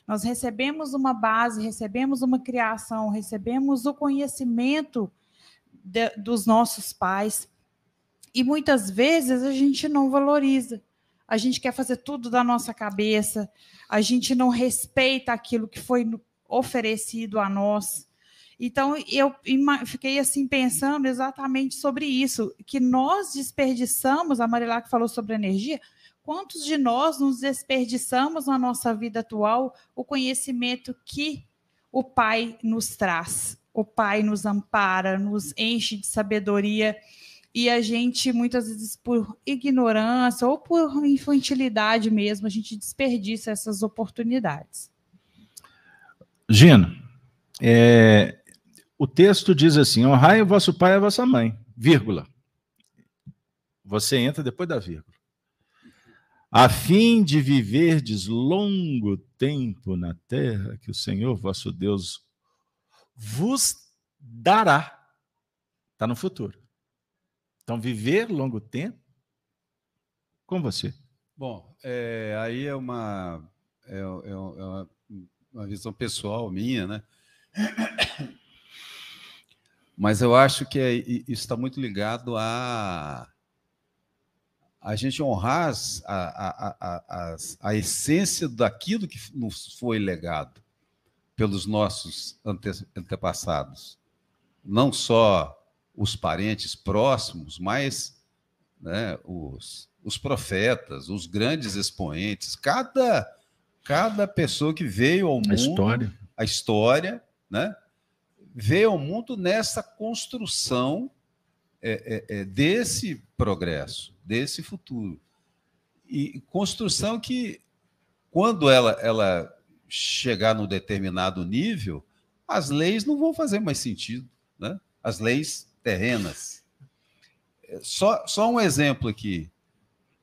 Nós recebemos uma base, recebemos uma criação, recebemos o conhecimento de, dos nossos pais. E muitas vezes a gente não valoriza. A gente quer fazer tudo da nossa cabeça, a gente não respeita aquilo que foi oferecido a nós. Então, eu fiquei assim pensando exatamente sobre isso, que nós desperdiçamos, a Marilac falou sobre energia, quantos de nós nos desperdiçamos na nossa vida atual o conhecimento que o Pai nos traz? o Pai nos ampara, nos enche de sabedoria e a gente, muitas vezes, por ignorância ou por infantilidade mesmo, a gente desperdiça essas oportunidades. Gino, é, o texto diz assim: honrai o vosso pai e a vossa mãe, vírgula. Você entra depois da vírgula. A fim de viverdes longo tempo na terra que o Senhor vosso Deus vos dará. Está no futuro. Então, viver longo tempo com você. Bom, é, aí é uma, é, é, é uma, uma visão pessoal minha, né? Mas eu acho que é, isso está muito ligado a, a gente honrar a, a, a, a, essência daquilo que nos foi legado pelos nossos ante, antepassados. Não só os parentes próximos, mas né, os, os profetas, os grandes expoentes, cada, cada pessoa que veio ao mundo, a história, a história né, veio ao mundo nessa construção é, é, é, desse progresso, desse futuro. E construção que, quando ela, ela chegar num determinado nível, as leis não vão fazer mais sentido. Né? As leis terrenas. Só, só um exemplo aqui.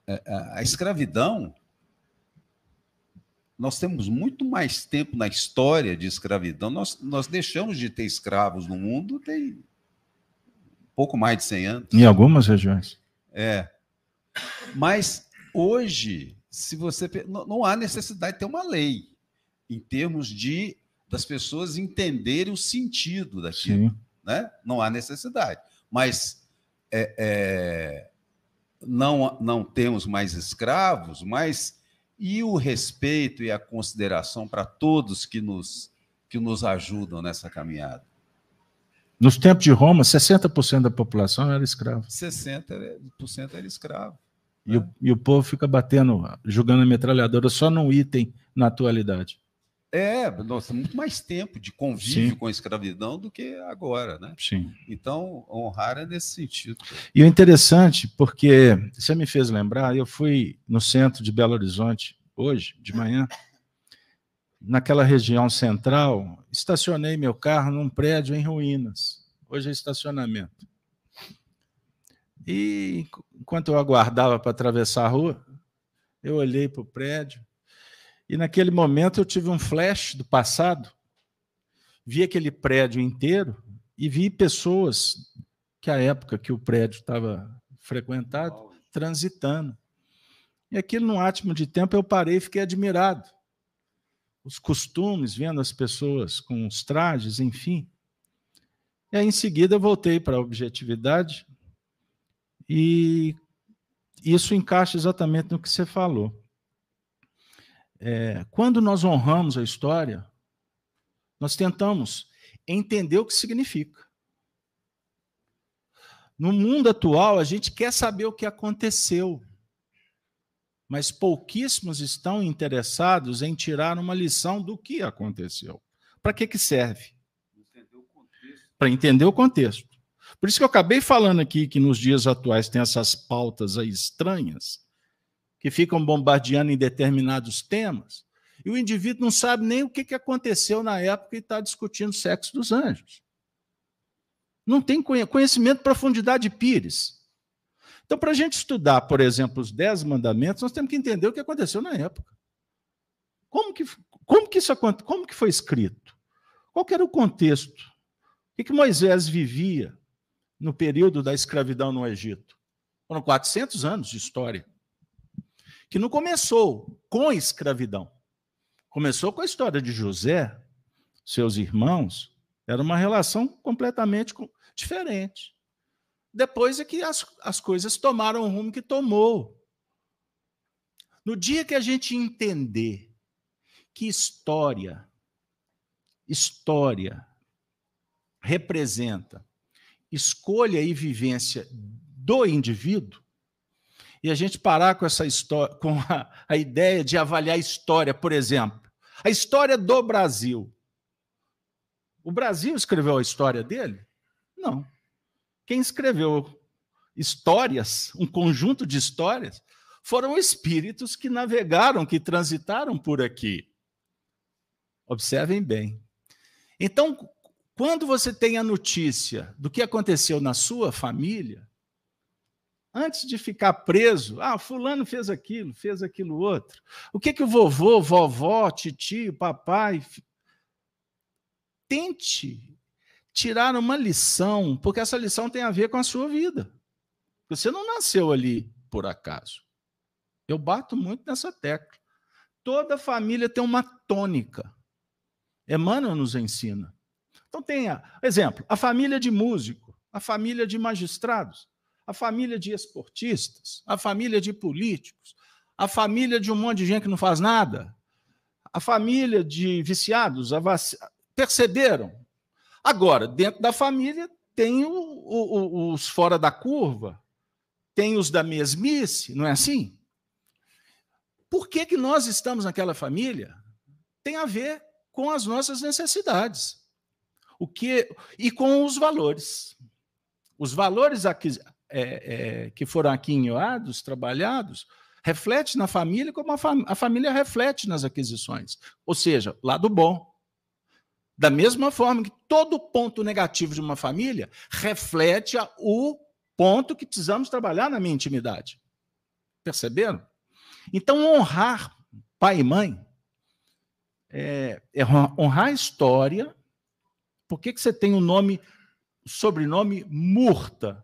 É, a escravidão, nós temos muito mais tempo na história de escravidão. Nós, nós deixamos de ter escravos no mundo tem pouco mais de 100 anos. Em algumas regiões. É. Mas hoje, se você não, não há necessidade de ter uma lei em termos de das pessoas entenderem o sentido daquilo, Sim. Né? Não há necessidade. Mas é, é, não não temos mais escravos, mas e o respeito e a consideração para todos que nos que nos ajudam nessa caminhada. Nos tempos de Roma, 60% da população era escrava. 60% era escravo. E, né? o, e o povo fica batendo, jogando a metralhadora só num item na atualidade. É, nossa, muito mais tempo de convívio Sim. com a escravidão do que agora, né? Sim. Então, honrar é nesse sentido. E o interessante, porque você me fez lembrar, eu fui no centro de Belo Horizonte hoje, de manhã, naquela região central, estacionei meu carro num prédio em ruínas. Hoje é estacionamento. E enquanto eu aguardava para atravessar a rua, eu olhei para o prédio e naquele momento eu tive um flash do passado. Vi aquele prédio inteiro e vi pessoas que a época que o prédio estava frequentado transitando. E aquilo, num átimo de tempo, eu parei e fiquei admirado os costumes, vendo as pessoas com os trajes, enfim. E aí, em seguida, eu voltei para a objetividade e isso encaixa exatamente no que você falou. É, quando nós honramos a história, nós tentamos entender o que significa. No mundo atual, a gente quer saber o que aconteceu mas pouquíssimos estão interessados em tirar uma lição do que aconteceu. Para que, que serve? Para entender o contexto. Por isso que eu acabei falando aqui que nos dias atuais tem essas pautas aí estranhas, que ficam bombardeando em determinados temas, e o indivíduo não sabe nem o que, que aconteceu na época e está discutindo sexo dos anjos. Não tem conhecimento, profundidade pires. Então, para a gente estudar, por exemplo, os Dez Mandamentos, nós temos que entender o que aconteceu na época. Como que, como que isso como que foi escrito? Qual era o contexto? O que, que Moisés vivia no período da escravidão no Egito? Foram 400 anos de história. Que não começou com a escravidão. Começou com a história de José, seus irmãos. Era uma relação completamente diferente. Depois é que as, as coisas tomaram o rumo que tomou. No dia que a gente entender que história, história representa escolha e vivência do indivíduo, e a gente parar com essa história, com a, a ideia de avaliar a história, por exemplo, a história do Brasil. O Brasil escreveu a história dele? Não. Quem escreveu histórias, um conjunto de histórias, foram espíritos que navegaram, que transitaram por aqui. Observem bem. Então, quando você tem a notícia do que aconteceu na sua família, antes de ficar preso, ah, fulano fez aquilo, fez aquilo outro. O que que o vovô, vovó, tio, papai tente tirar uma lição, porque essa lição tem a ver com a sua vida. Você não nasceu ali por acaso. Eu bato muito nessa tecla. Toda família tem uma tônica. Emmanuel nos ensina. Então tenha, exemplo, a família de músico, a família de magistrados. A família de esportistas, a família de políticos, a família de um monte de gente que não faz nada, a família de viciados, vac... perceberam? Agora, dentro da família tem o, o, os fora da curva, tem os da mesmice, não é assim? Por que, que nós estamos naquela família? Tem a ver com as nossas necessidades. O que e com os valores. Os valores é, é, que foram aquinhoados, trabalhados, reflete na família como a, fam a família reflete nas aquisições. Ou seja, lado bom. Da mesma forma que todo ponto negativo de uma família reflete o ponto que precisamos trabalhar na minha intimidade. Perceberam? Então, honrar pai e mãe é, é honrar a história. Por que, que você tem o um nome, sobrenome Murta?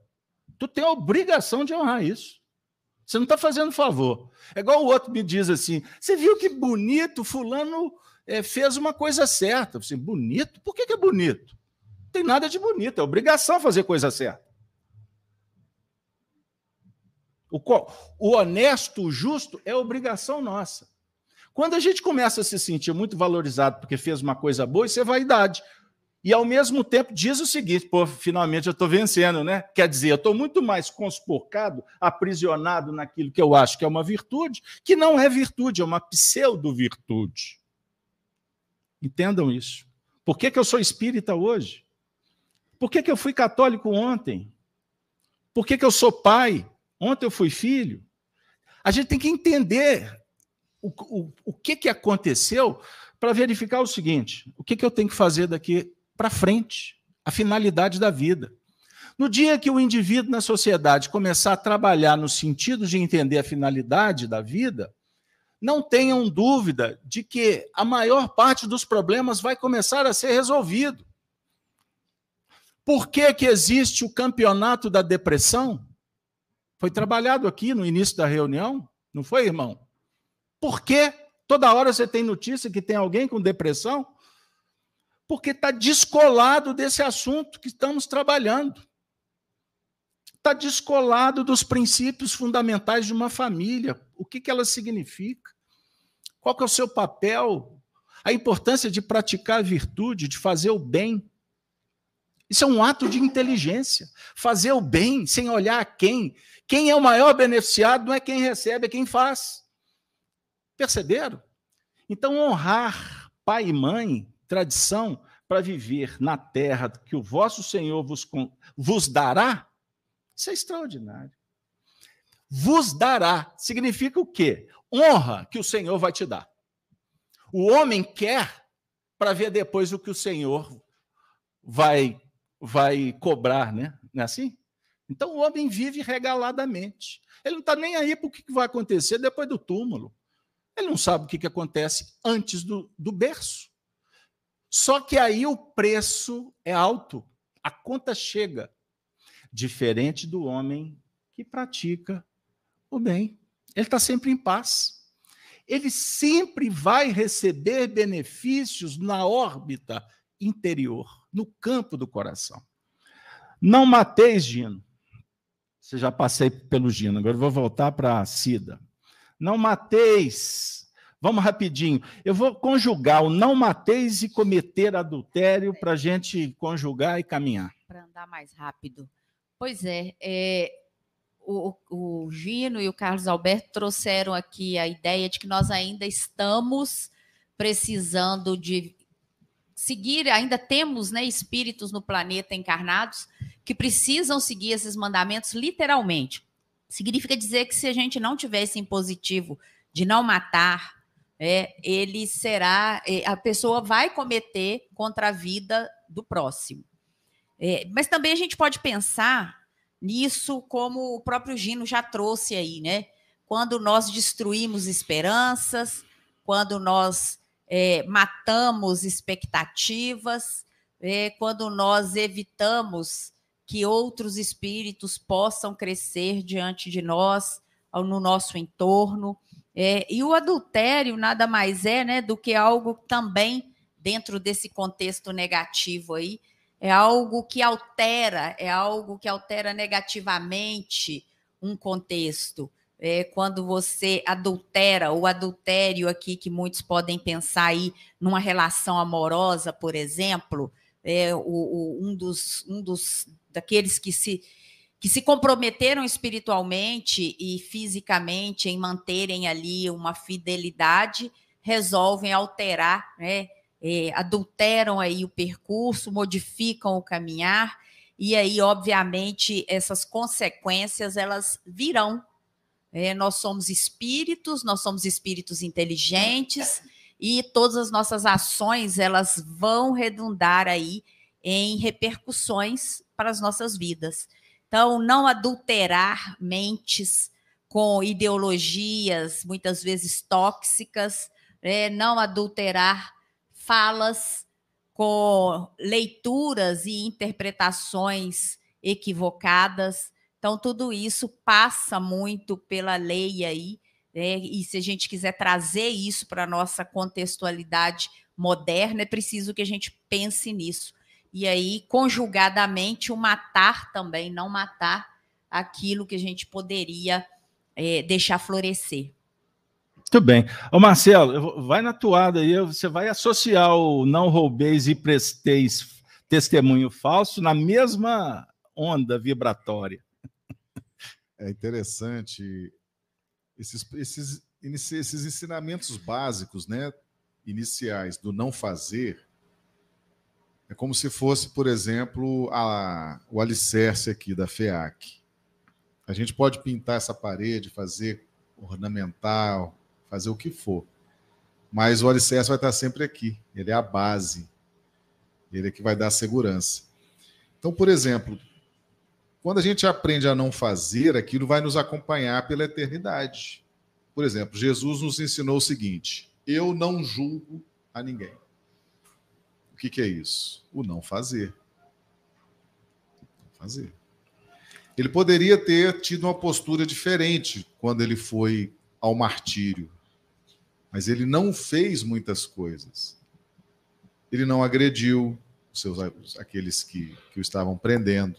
Tu tem a obrigação de honrar isso. Você não está fazendo favor. É igual o outro me diz assim: você viu que bonito, fulano é, fez uma coisa certa. Assim, bonito? Por que, que é bonito? Não tem nada de bonito, é obrigação fazer coisa certa. O, o honesto, o justo, é obrigação nossa. Quando a gente começa a se sentir muito valorizado porque fez uma coisa boa, isso é vaidade. E ao mesmo tempo diz o seguinte: pô, finalmente eu estou vencendo, né? Quer dizer, eu estou muito mais conspurcado, aprisionado naquilo que eu acho que é uma virtude, que não é virtude, é uma pseudo-virtude. Entendam isso. Por que, que eu sou espírita hoje? Por que, que eu fui católico ontem? Por que, que eu sou pai? Ontem eu fui filho. A gente tem que entender o, o, o que, que aconteceu para verificar o seguinte: o que, que eu tenho que fazer daqui para frente, a finalidade da vida. No dia que o indivíduo na sociedade começar a trabalhar no sentido de entender a finalidade da vida, não tenham dúvida de que a maior parte dos problemas vai começar a ser resolvido. Por que, que existe o campeonato da depressão? Foi trabalhado aqui no início da reunião, não foi, irmão? Por que toda hora você tem notícia que tem alguém com depressão? Porque está descolado desse assunto que estamos trabalhando. Está descolado dos princípios fundamentais de uma família. O que, que ela significa? Qual que é o seu papel? A importância de praticar a virtude, de fazer o bem. Isso é um ato de inteligência. Fazer o bem sem olhar a quem. Quem é o maior beneficiado não é quem recebe, é quem faz. Perceberam? Então, honrar pai e mãe tradição para viver na terra que o vosso Senhor vos, vos dará, isso é extraordinário. Vos dará significa o quê? Honra que o Senhor vai te dar. O homem quer para ver depois o que o Senhor vai vai cobrar, né? Não é assim? Então o homem vive regaladamente. Ele não está nem aí para o que vai acontecer depois do túmulo. Ele não sabe o que, acontece antes do, do berço. Só que aí o preço é alto, a conta chega. Diferente do homem que pratica o bem. Ele está sempre em paz. Ele sempre vai receber benefícios na órbita interior, no campo do coração. Não mateis, Gino. Você já passei pelo Gino, agora vou voltar para a Cida. Não mateis Vamos rapidinho. Eu vou conjugar o não mateis e cometer adultério para a gente conjugar e caminhar. Para andar mais rápido. Pois é, é o, o, Gino e o Carlos Alberto trouxeram aqui a ideia de que nós ainda estamos precisando de seguir, ainda temos né, espíritos no planeta encarnados que precisam seguir esses mandamentos literalmente. Significa dizer que se a gente não tiver esse impositivo de não matar, é, ele será, é, a pessoa vai cometer contra a vida do próximo. É, mas também a gente pode pensar nisso como o próprio Gino já trouxe aí, né? Quando nós destruímos esperanças, quando nós é, matamos expectativas, é, quando nós evitamos que outros espíritos possam crescer diante de nós, no nosso entorno. É, e o adultério nada mais é né, do que algo também dentro desse contexto negativo aí, é algo que altera, é algo que altera negativamente um contexto. É quando você adultera, o adultério aqui que muitos podem pensar aí numa relação amorosa, por exemplo, é o, o, um dos um dos daqueles que se que se comprometeram espiritualmente e fisicamente em manterem ali uma fidelidade, resolvem alterar, né? É, adulteram aí o percurso, modificam o caminhar e aí, obviamente, essas consequências elas virão. É, nós somos espíritos, nós somos espíritos inteligentes e todas as nossas ações elas vão redundar aí em repercussões para as nossas vidas. Então, não adulterar mentes com ideologias muitas vezes tóxicas, né? não adulterar falas com leituras e interpretações equivocadas. Então, tudo isso passa muito pela lei aí, né? e se a gente quiser trazer isso para a nossa contextualidade moderna, é preciso que a gente pense nisso e aí, conjugadamente, o matar também, não matar aquilo que a gente poderia é, deixar florescer. Muito bem. Ô Marcelo, vai na toada aí, você vai associar o não roubeis e presteis testemunho falso na mesma onda vibratória. É interessante esses, esses, esses ensinamentos básicos, né, iniciais do não fazer, é como se fosse, por exemplo, a, o alicerce aqui da FEAC. A gente pode pintar essa parede, fazer ornamental, fazer o que for. Mas o alicerce vai estar sempre aqui. Ele é a base. Ele é que vai dar segurança. Então, por exemplo, quando a gente aprende a não fazer, aquilo vai nos acompanhar pela eternidade. Por exemplo, Jesus nos ensinou o seguinte: eu não julgo a ninguém. O que, que é isso? O não fazer. Fazer. Ele poderia ter tido uma postura diferente quando ele foi ao martírio, mas ele não fez muitas coisas. Ele não agrediu seus, aqueles que, que o estavam prendendo.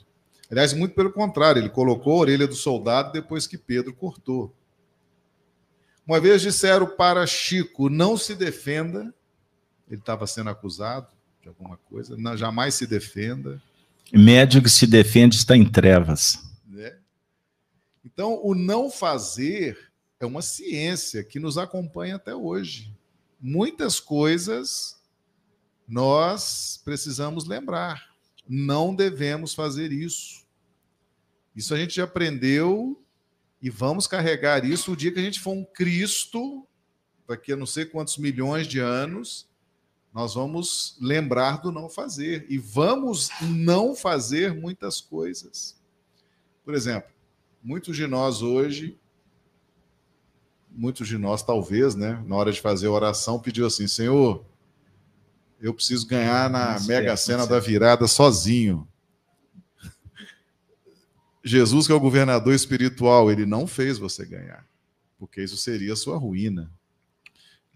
Aliás, muito pelo contrário, ele colocou a orelha do soldado depois que Pedro cortou. Uma vez disseram para Chico: não se defenda, ele estava sendo acusado de alguma coisa, não, jamais se defenda. Médico que se defende está em trevas. Né? Então, o não fazer é uma ciência que nos acompanha até hoje. Muitas coisas nós precisamos lembrar. Não devemos fazer isso. Isso a gente aprendeu e vamos carregar isso o dia que a gente for um Cristo, daqui a não sei quantos milhões de anos, nós vamos lembrar do não fazer e vamos não fazer muitas coisas. Por exemplo, muitos de nós hoje, muitos de nós talvez, né, na hora de fazer a oração, pediu assim: Senhor, eu preciso ganhar na Mega Sena da virada sozinho. Jesus, que é o governador espiritual, ele não fez você ganhar, porque isso seria a sua ruína.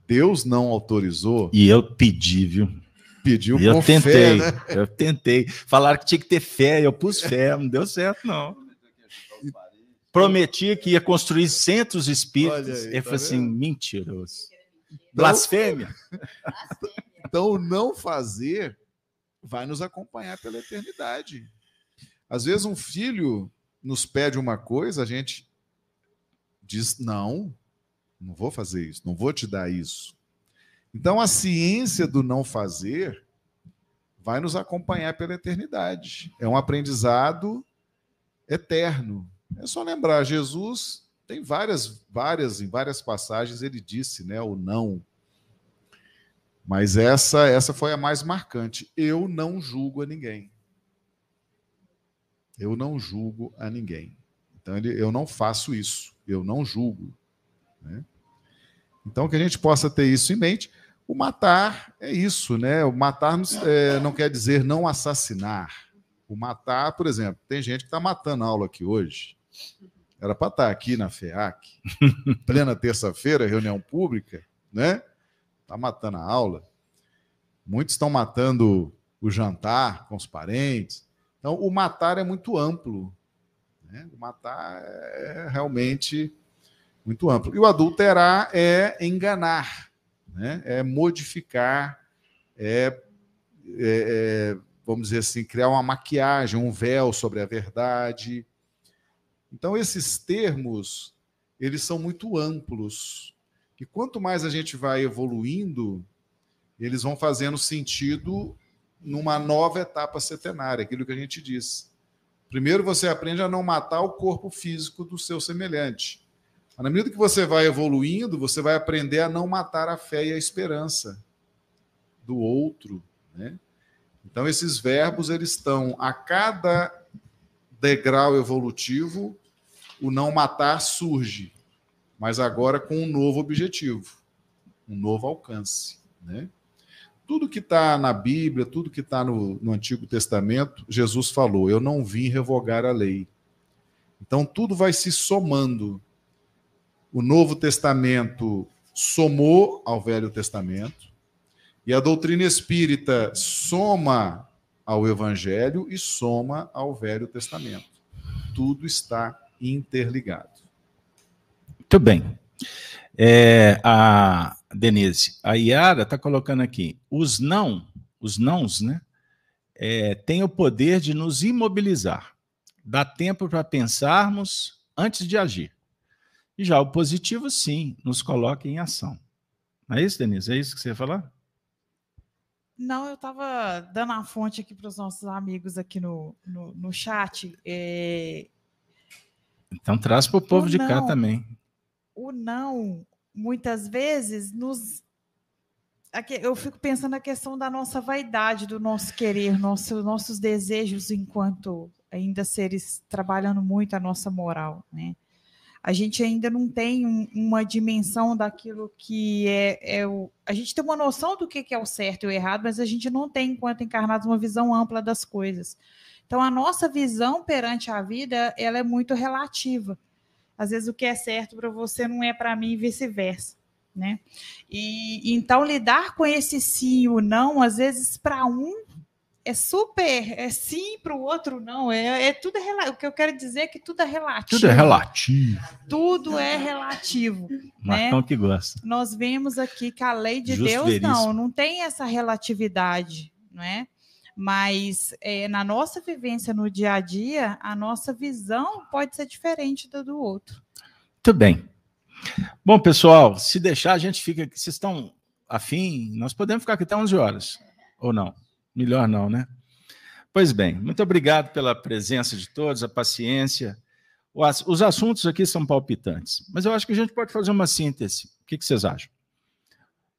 Deus não autorizou. E eu pedi, viu? Pediu e eu tentei, fé, né? Eu tentei. Falaram que tinha que ter fé, eu pus fé, não deu certo, não. Prometi que ia construir centros espíritos. Aí, ele tá falou assim: mentiroso. Então, Blasfêmia. Então, não fazer vai nos acompanhar pela eternidade. Às vezes, um filho nos pede uma coisa, a gente diz não, não vou fazer isso, não vou te dar isso. Então, a ciência do não fazer vai nos acompanhar pela eternidade. É um aprendizado eterno. É só lembrar, Jesus tem várias, várias, em várias passagens ele disse, né, o não. Mas essa, essa foi a mais marcante. Eu não julgo a ninguém. Eu não julgo a ninguém. Então, ele, eu não faço isso. Eu não julgo. Né? Então, que a gente possa ter isso em mente. O matar é isso, né? O matar é, não quer dizer não assassinar. O matar, por exemplo, tem gente que está matando aula aqui hoje. Era para estar tá aqui na FEAC, plena terça-feira, reunião pública, né? Está matando a aula. Muitos estão matando o jantar com os parentes. Então, o matar é muito amplo. Né? O matar é realmente muito amplo. E o adulterar é enganar, né? é modificar, é, é, é, vamos dizer assim, criar uma maquiagem, um véu sobre a verdade. Então, esses termos, eles são muito amplos. E quanto mais a gente vai evoluindo, eles vão fazendo sentido numa nova etapa setenária, aquilo que a gente disse. Primeiro você aprende a não matar o corpo físico do seu semelhante. Na medida que você vai evoluindo, você vai aprender a não matar a fé e a esperança do outro, né? Então esses verbos eles estão a cada degrau evolutivo, o não matar surge, mas agora com um novo objetivo, um novo alcance, né? Tudo que está na Bíblia, tudo que está no, no Antigo Testamento, Jesus falou: Eu não vim revogar a lei. Então tudo vai se somando. O Novo Testamento somou ao Velho Testamento, e a doutrina espírita soma ao Evangelho e soma ao Velho Testamento. Tudo está interligado. Muito bem. É, a Denise, a Yara está colocando aqui, os não, os nãos, né? É, têm o poder de nos imobilizar. Dá tempo para pensarmos antes de agir. E já o positivo, sim, nos coloca em ação. Não é isso, Denise? É isso que você ia falar? Não, eu estava dando a fonte aqui para os nossos amigos aqui no, no, no chat. É... Então traz para o povo de cá também. O não muitas vezes nos eu fico pensando na questão da nossa vaidade, do nosso querer, nosso, nossos desejos enquanto ainda seres trabalhando muito a nossa moral, né? A gente ainda não tem um, uma dimensão daquilo que é, é, o. A gente tem uma noção do que é o certo e o errado, mas a gente não tem, enquanto encarnados, uma visão ampla das coisas. Então, a nossa visão perante a vida ela é muito relativa. Às vezes o que é certo para você não é para mim e vice-versa. Né? E então lidar com esse sim ou não, às vezes para um é super, é sim, para o outro não. É, é tudo é, o que eu quero dizer é que tudo é relativo. Tudo é relativo. Tudo é relativo. Marcão né? que gosta. Nós vemos aqui que a lei de Justo Deus não, não tem essa relatividade, não é? Mas é, na nossa vivência no dia a dia, a nossa visão pode ser diferente da do outro. Muito bem. Bom, pessoal, se deixar, a gente fica. Vocês estão afim? Nós podemos ficar aqui até 11 horas, ou não? Melhor não, né? Pois bem, muito obrigado pela presença de todos, a paciência. Os assuntos aqui são palpitantes, mas eu acho que a gente pode fazer uma síntese. O que vocês acham?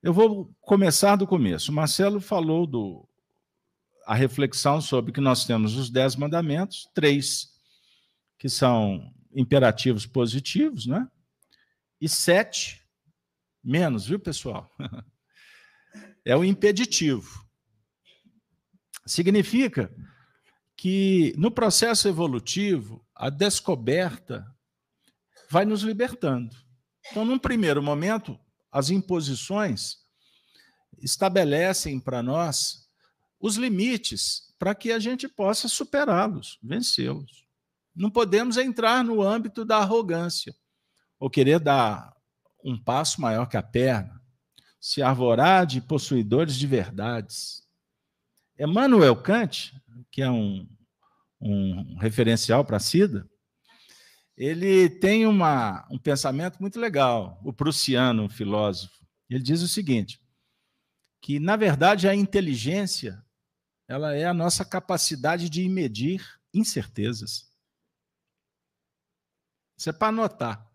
Eu vou começar do começo. O Marcelo falou do a reflexão sobre que nós temos os dez mandamentos, três que são imperativos positivos, né? E sete menos, viu, pessoal? É o impeditivo. Significa que no processo evolutivo, a descoberta vai nos libertando. Então, num primeiro momento, as imposições estabelecem para nós os limites para que a gente possa superá-los, vencê-los. Não podemos entrar no âmbito da arrogância ou querer dar um passo maior que a perna, se arvorar de possuidores de verdades. Emmanuel Kant, que é um, um referencial para a Cida, ele tem uma, um pensamento muito legal, o prussiano filósofo. Ele diz o seguinte: que, na verdade, a inteligência ela é a nossa capacidade de medir incertezas. Isso é para anotar.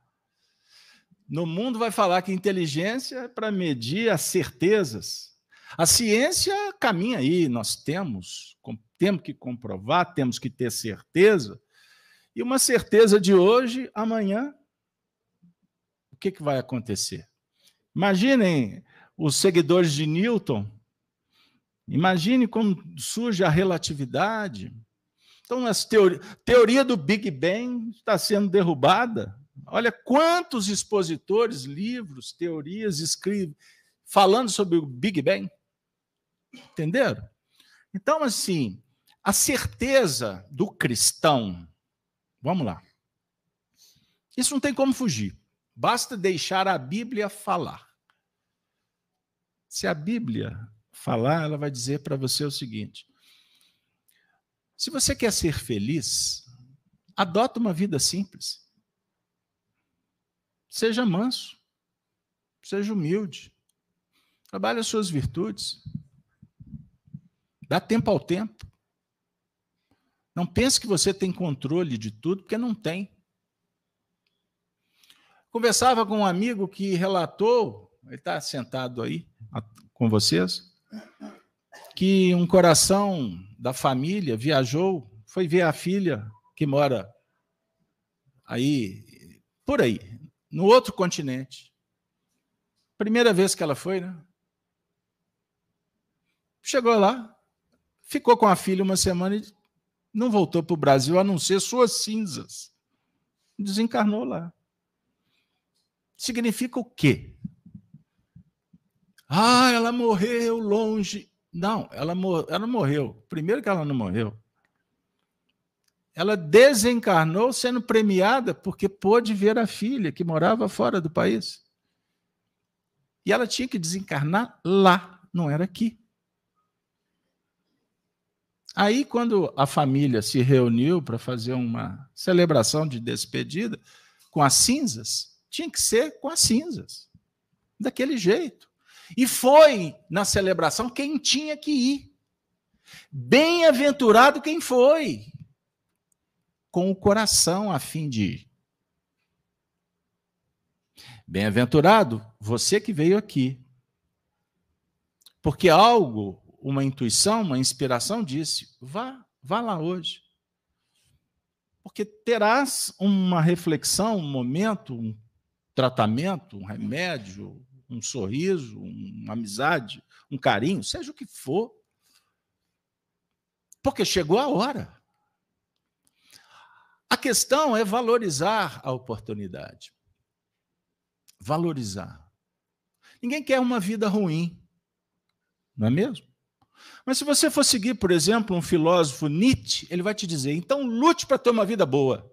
No mundo vai falar que inteligência é para medir as certezas. A ciência caminha aí, nós temos, temos que comprovar, temos que ter certeza. E uma certeza de hoje, amanhã, o que, que vai acontecer? Imaginem os seguidores de Newton Imagine como surge a relatividade. Então, a teoria, teoria do Big Bang está sendo derrubada. Olha quantos expositores, livros, teorias escrevem falando sobre o Big Bang. Entenderam? Então, assim, a certeza do cristão, vamos lá. Isso não tem como fugir. Basta deixar a Bíblia falar. Se a Bíblia falar, ela vai dizer para você o seguinte: se você quer ser feliz, adota uma vida simples. Seja manso, seja humilde, trabalhe as suas virtudes, dá tempo ao tempo. Não pense que você tem controle de tudo, porque não tem. Conversava com um amigo que relatou, ele está sentado aí com vocês, que um coração da família viajou, foi ver a filha que mora aí, por aí, no outro continente. Primeira vez que ela foi, né? Chegou lá, ficou com a filha uma semana e não voltou para o Brasil a não ser suas cinzas. Desencarnou lá. Significa o quê? Ah, ela morreu longe. Não, ela, mor ela morreu. Primeiro que ela não morreu. Ela desencarnou sendo premiada porque pôde ver a filha que morava fora do país. E ela tinha que desencarnar lá, não era aqui. Aí, quando a família se reuniu para fazer uma celebração de despedida com as cinzas, tinha que ser com as cinzas, daquele jeito. E foi na celebração quem tinha que ir. Bem-aventurado quem foi, com o coração a fim de ir. Bem-aventurado você que veio aqui. Porque algo uma intuição, uma inspiração, disse: vá, vá lá hoje. Porque terás uma reflexão, um momento, um tratamento, um remédio, um sorriso, uma amizade, um carinho, seja o que for. Porque chegou a hora. A questão é valorizar a oportunidade. Valorizar. Ninguém quer uma vida ruim, não é mesmo? Mas se você for seguir, por exemplo, um filósofo Nietzsche, ele vai te dizer: então lute para ter uma vida boa.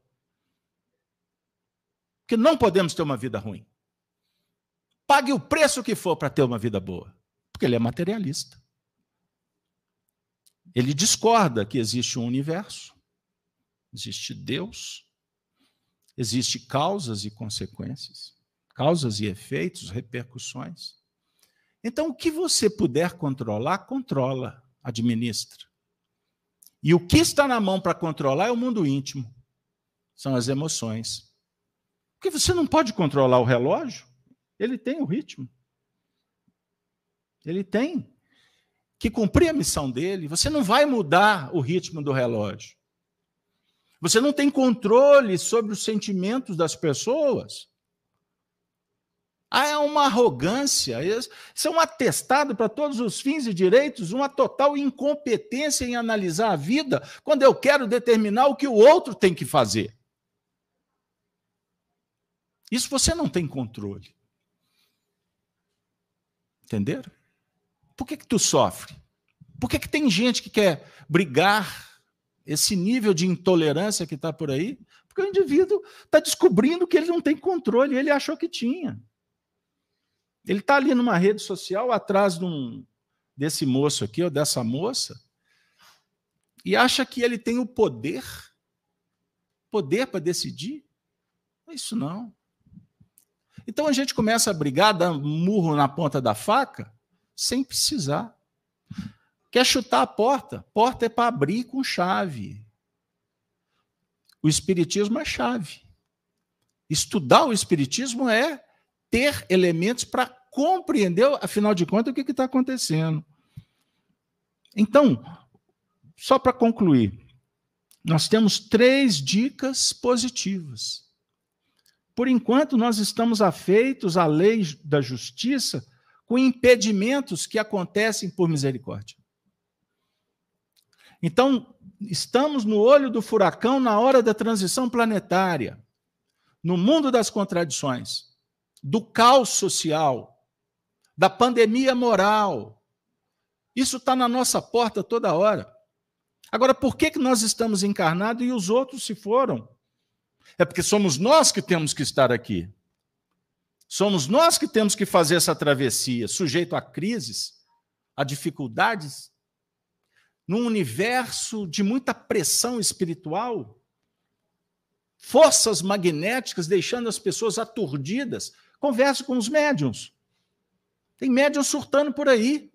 Porque não podemos ter uma vida ruim. Pague o preço que for para ter uma vida boa. Porque ele é materialista. Ele discorda que existe um universo, existe Deus, existe causas e consequências, causas e efeitos, repercussões. Então, o que você puder controlar, controla, administra. E o que está na mão para controlar é o mundo íntimo, são as emoções. Porque você não pode controlar o relógio, ele tem o ritmo. Ele tem que cumprir a missão dele. Você não vai mudar o ritmo do relógio. Você não tem controle sobre os sentimentos das pessoas. Ah, é uma arrogância, isso é um atestado para todos os fins e direitos, uma total incompetência em analisar a vida quando eu quero determinar o que o outro tem que fazer. Isso você não tem controle. Entenderam? Por que, que tu sofre? Por que, que tem gente que quer brigar esse nível de intolerância que está por aí? Porque o indivíduo está descobrindo que ele não tem controle, ele achou que tinha. Ele está ali numa rede social atrás de um, desse moço aqui, ou dessa moça, e acha que ele tem o poder poder para decidir. Isso não. Então a gente começa a brigar, dar murro na ponta da faca, sem precisar. Quer chutar a porta? Porta é para abrir com chave. O Espiritismo é chave. Estudar o Espiritismo é ter elementos para compreender, afinal de contas, o que está acontecendo. Então, só para concluir, nós temos três dicas positivas. Por enquanto, nós estamos afeitos à lei da justiça com impedimentos que acontecem por misericórdia. Então, estamos no olho do furacão na hora da transição planetária, no mundo das contradições do caos social, da pandemia moral, Isso está na nossa porta toda hora. Agora, por que, que nós estamos encarnados e os outros se foram? É porque somos nós que temos que estar aqui. Somos nós que temos que fazer essa travessia, sujeito a crises, a dificuldades, num universo de muita pressão espiritual, forças magnéticas deixando as pessoas aturdidas. Converse com os médiums. Tem médiums surtando por aí.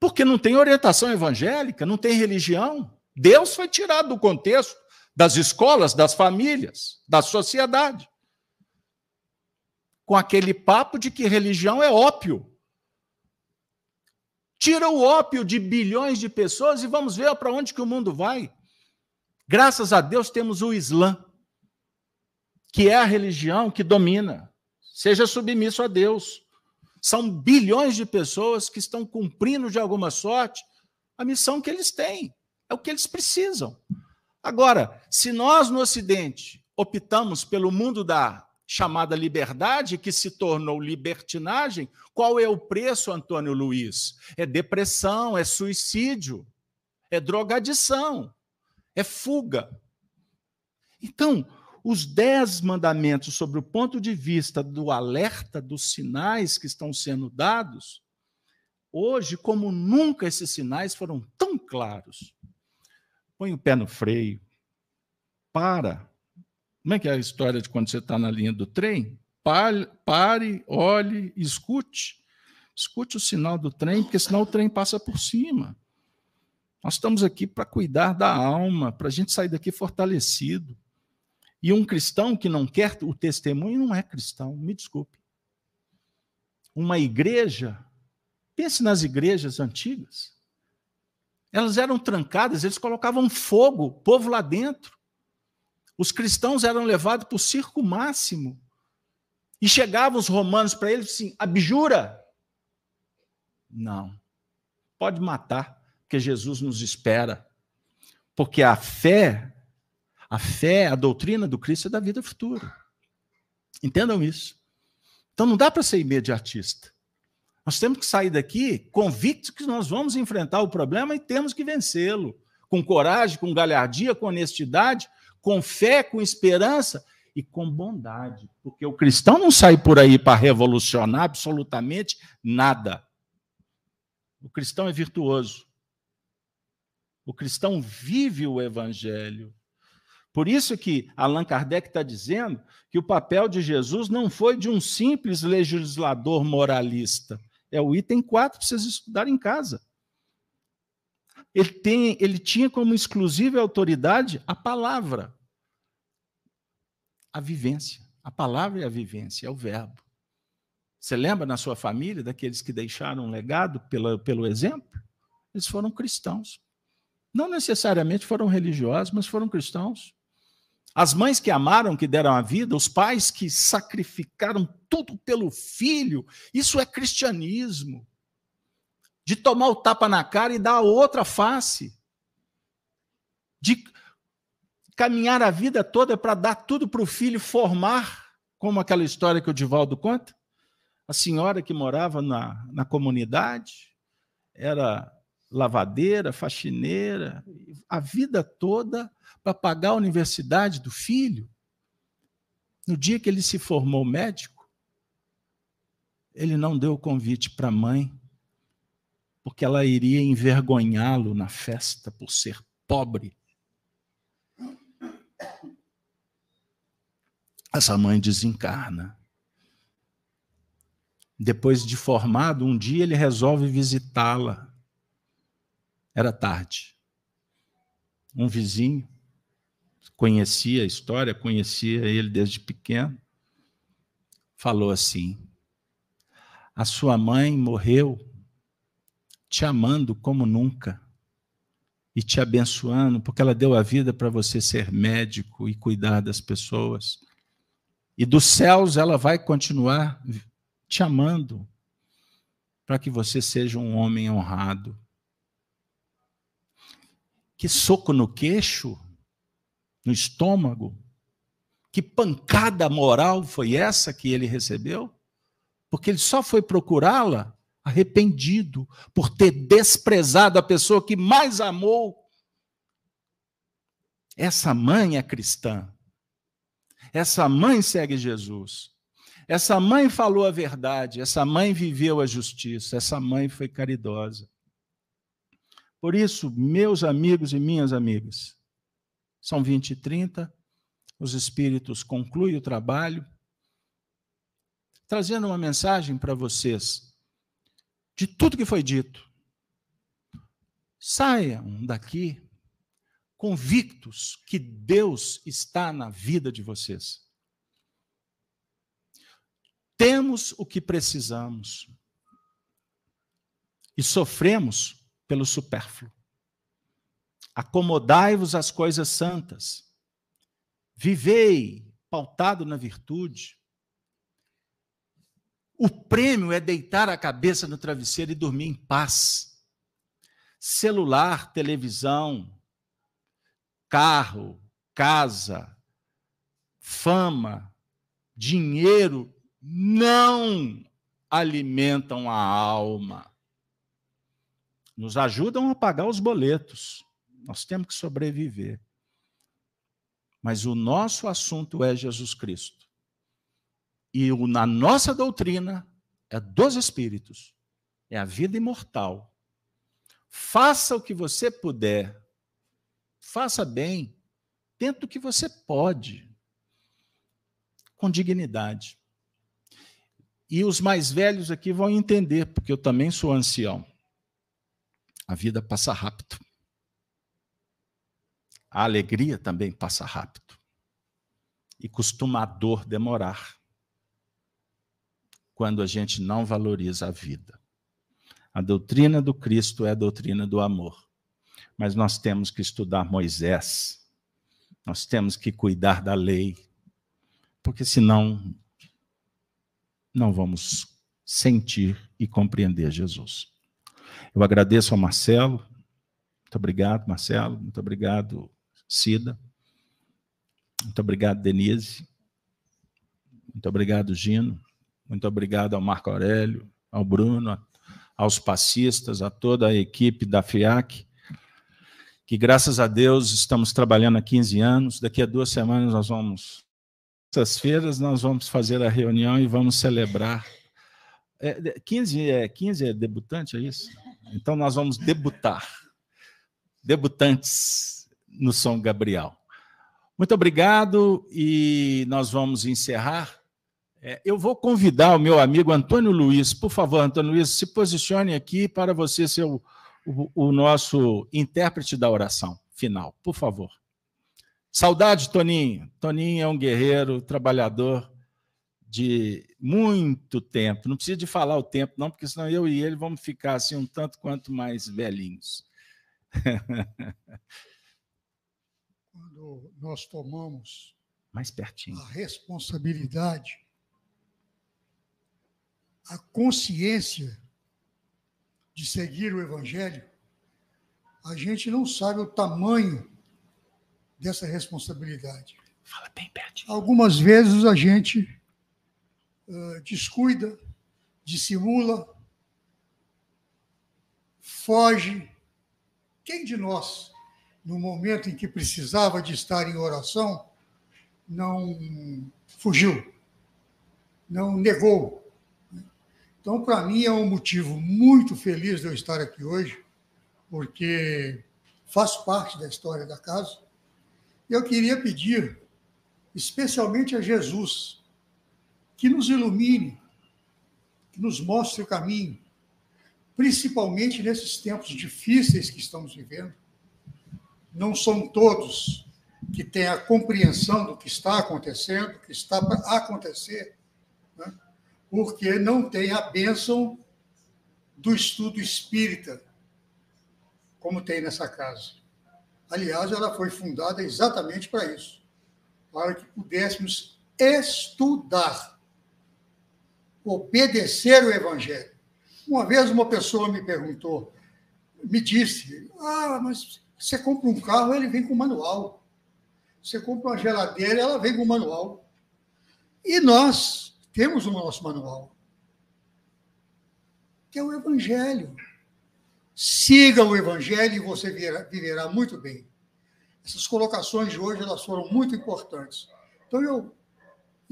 Porque não tem orientação evangélica, não tem religião. Deus foi tirado do contexto das escolas, das famílias, da sociedade. Com aquele papo de que religião é ópio. Tira o ópio de bilhões de pessoas e vamos ver para onde que o mundo vai. Graças a Deus temos o Islã, que é a religião que domina. Seja submisso a Deus. São bilhões de pessoas que estão cumprindo de alguma sorte a missão que eles têm. É o que eles precisam. Agora, se nós no Ocidente optamos pelo mundo da chamada liberdade, que se tornou libertinagem, qual é o preço, Antônio Luiz? É depressão, é suicídio, é drogadição, é fuga. Então, os dez mandamentos, sobre o ponto de vista do alerta dos sinais que estão sendo dados, hoje, como nunca, esses sinais foram tão claros põe o pé no freio, para. Como é que é a história de quando você está na linha do trem? Pare, pare, olhe, escute. Escute o sinal do trem, porque senão o trem passa por cima. Nós estamos aqui para cuidar da alma, para a gente sair daqui fortalecido. E um cristão que não quer o testemunho não é cristão, me desculpe. Uma igreja, pense nas igrejas antigas. Elas eram trancadas, eles colocavam fogo, povo lá dentro. Os cristãos eram levados para o circo máximo. E chegavam os romanos para eles assim: abjura. Não. Pode matar, porque Jesus nos espera. Porque a fé, a fé, a doutrina do Cristo é da vida futura. Entendam isso. Então não dá para ser imediatista. Nós temos que sair daqui convictos que nós vamos enfrentar o problema e temos que vencê-lo. Com coragem, com galhardia, com honestidade, com fé, com esperança e com bondade. Porque o cristão não sai por aí para revolucionar absolutamente nada. O cristão é virtuoso. O cristão vive o evangelho. Por isso que Allan Kardec está dizendo que o papel de Jesus não foi de um simples legislador moralista, é o item 4 para vocês estudarem em casa. Ele, tem, ele tinha como exclusiva autoridade a palavra, a vivência. A palavra é a vivência, é o verbo. Você lembra na sua família daqueles que deixaram um legado pela, pelo exemplo? Eles foram cristãos. Não necessariamente foram religiosos, mas foram cristãos. As mães que amaram, que deram a vida, os pais que sacrificaram tudo pelo filho, isso é cristianismo. De tomar o tapa na cara e dar a outra face. De caminhar a vida toda para dar tudo para o filho formar, como aquela história que o Divaldo conta. A senhora que morava na, na comunidade era lavadeira, faxineira, a vida toda para pagar a universidade do filho. No dia que ele se formou médico, ele não deu o convite para a mãe, porque ela iria envergonhá-lo na festa por ser pobre. Essa mãe desencarna. Depois de formado, um dia ele resolve visitá-la. Era tarde. Um vizinho conhecia a história, conhecia ele desde pequeno, falou assim: A sua mãe morreu te amando como nunca e te abençoando, porque ela deu a vida para você ser médico e cuidar das pessoas. E dos céus ela vai continuar te amando para que você seja um homem honrado. Que soco no queixo no estômago. Que pancada moral foi essa que ele recebeu? Porque ele só foi procurá-la arrependido por ter desprezado a pessoa que mais amou. Essa mãe é cristã. Essa mãe segue Jesus. Essa mãe falou a verdade, essa mãe viveu a justiça, essa mãe foi caridosa. Por isso, meus amigos e minhas amigas, são 20 e 30, os espíritos concluem o trabalho, trazendo uma mensagem para vocês de tudo que foi dito. Saiam daqui convictos que Deus está na vida de vocês. Temos o que precisamos e sofremos pelo supérfluo. Acomodai-vos às coisas santas. Vivei pautado na virtude. O prêmio é deitar a cabeça no travesseiro e dormir em paz. Celular, televisão, carro, casa, fama, dinheiro não alimentam a alma. Nos ajudam a pagar os boletos. Nós temos que sobreviver. Mas o nosso assunto é Jesus Cristo. E o, na nossa doutrina é dos Espíritos, é a vida imortal. Faça o que você puder faça bem, dentro do que você pode, com dignidade. E os mais velhos aqui vão entender, porque eu também sou ancião. A vida passa rápido. A alegria também passa rápido. E costuma a dor demorar. Quando a gente não valoriza a vida. A doutrina do Cristo é a doutrina do amor mas nós temos que estudar Moisés, nós temos que cuidar da lei, porque senão não vamos sentir e compreender Jesus. Eu agradeço ao Marcelo, muito obrigado, Marcelo, muito obrigado, Cida, muito obrigado, Denise, muito obrigado, Gino, muito obrigado ao Marco Aurélio, ao Bruno, aos passistas, a toda a equipe da FIAC, que graças a Deus estamos trabalhando há 15 anos. Daqui a duas semanas nós vamos, essas feiras, nós vamos fazer a reunião e vamos celebrar. É, 15, é, 15 é debutante, é isso? Então nós vamos debutar. Debutantes no São Gabriel. Muito obrigado e nós vamos encerrar. É, eu vou convidar o meu amigo Antônio Luiz, por favor, Antônio Luiz, se posicione aqui para você ser o o, o nosso intérprete da oração final, por favor. Saudade, Toninho. Toninho é um guerreiro, trabalhador de muito tempo. Não precisa de falar o tempo, não, porque senão eu e ele vamos ficar assim um tanto quanto mais velhinhos. Quando nós tomamos mais pertinho a responsabilidade, a consciência de seguir o Evangelho, a gente não sabe o tamanho dessa responsabilidade. Fala bem pertinho. Algumas vezes a gente uh, descuida, dissimula, foge. Quem de nós, no momento em que precisava de estar em oração, não fugiu, não negou então, para mim, é um motivo muito feliz de eu estar aqui hoje, porque faço parte da história da casa. Eu queria pedir, especialmente a Jesus, que nos ilumine, que nos mostre o caminho, principalmente nesses tempos difíceis que estamos vivendo. Não são todos que têm a compreensão do que está acontecendo, que está para acontecer porque não tem a bênção do estudo espírita, como tem nessa casa. Aliás, ela foi fundada exatamente para isso, para que pudéssemos estudar, obedecer o Evangelho. Uma vez uma pessoa me perguntou, me disse: Ah, mas você compra um carro, ele vem com manual. Você compra uma geladeira, ela vem com manual. E nós temos o nosso manual. que é o Evangelho. Siga o Evangelho e você viverá muito bem. Essas colocações de hoje elas foram muito importantes. Então, eu,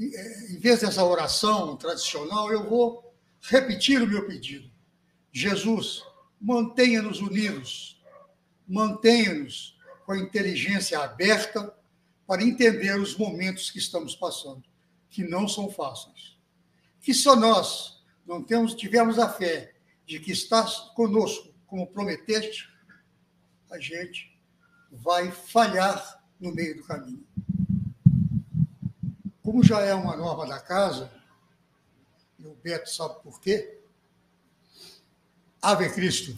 em vez dessa oração tradicional, eu vou repetir o meu pedido. Jesus, mantenha-nos unidos, mantenha-nos com a inteligência aberta para entender os momentos que estamos passando, que não são fáceis. Que só nós não temos, tivemos a fé de que estás conosco, como prometeste, a gente vai falhar no meio do caminho. Como já é uma norma da casa, e o Beto sabe por quê, Ave Cristo.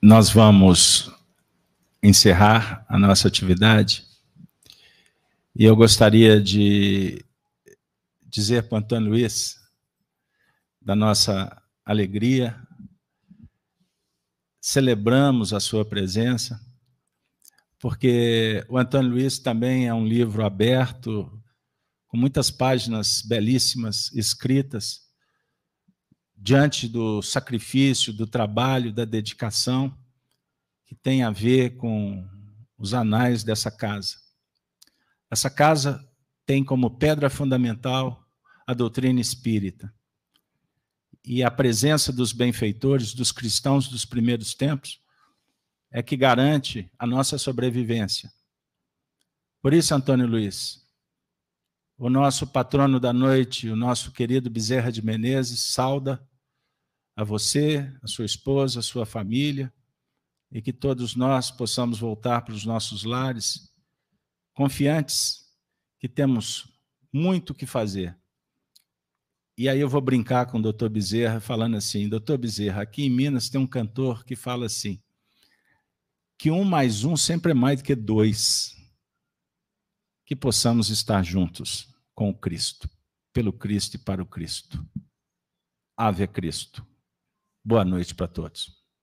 Nós vamos encerrar a nossa atividade e eu gostaria de dizer para Antônio Luiz da nossa alegria, celebramos a sua presença, porque o Antônio Luiz também é um livro aberto, com muitas páginas belíssimas escritas, diante do sacrifício, do trabalho, da dedicação, que tem a ver com os anais dessa casa. Essa casa tem como pedra fundamental a doutrina espírita. E a presença dos benfeitores, dos cristãos dos primeiros tempos, é que garante a nossa sobrevivência. Por isso, Antônio Luiz, o nosso patrono da noite, o nosso querido Bezerra de Menezes, sauda a você, a sua esposa, a sua família, e que todos nós possamos voltar para os nossos lares confiantes que temos muito o que fazer. E aí eu vou brincar com o doutor Bezerra, falando assim: doutor Bezerra, aqui em Minas tem um cantor que fala assim: que um mais um sempre é mais do que dois. Que possamos estar juntos com o Cristo, pelo Cristo e para o Cristo. Ave Cristo. Boa noite para todos.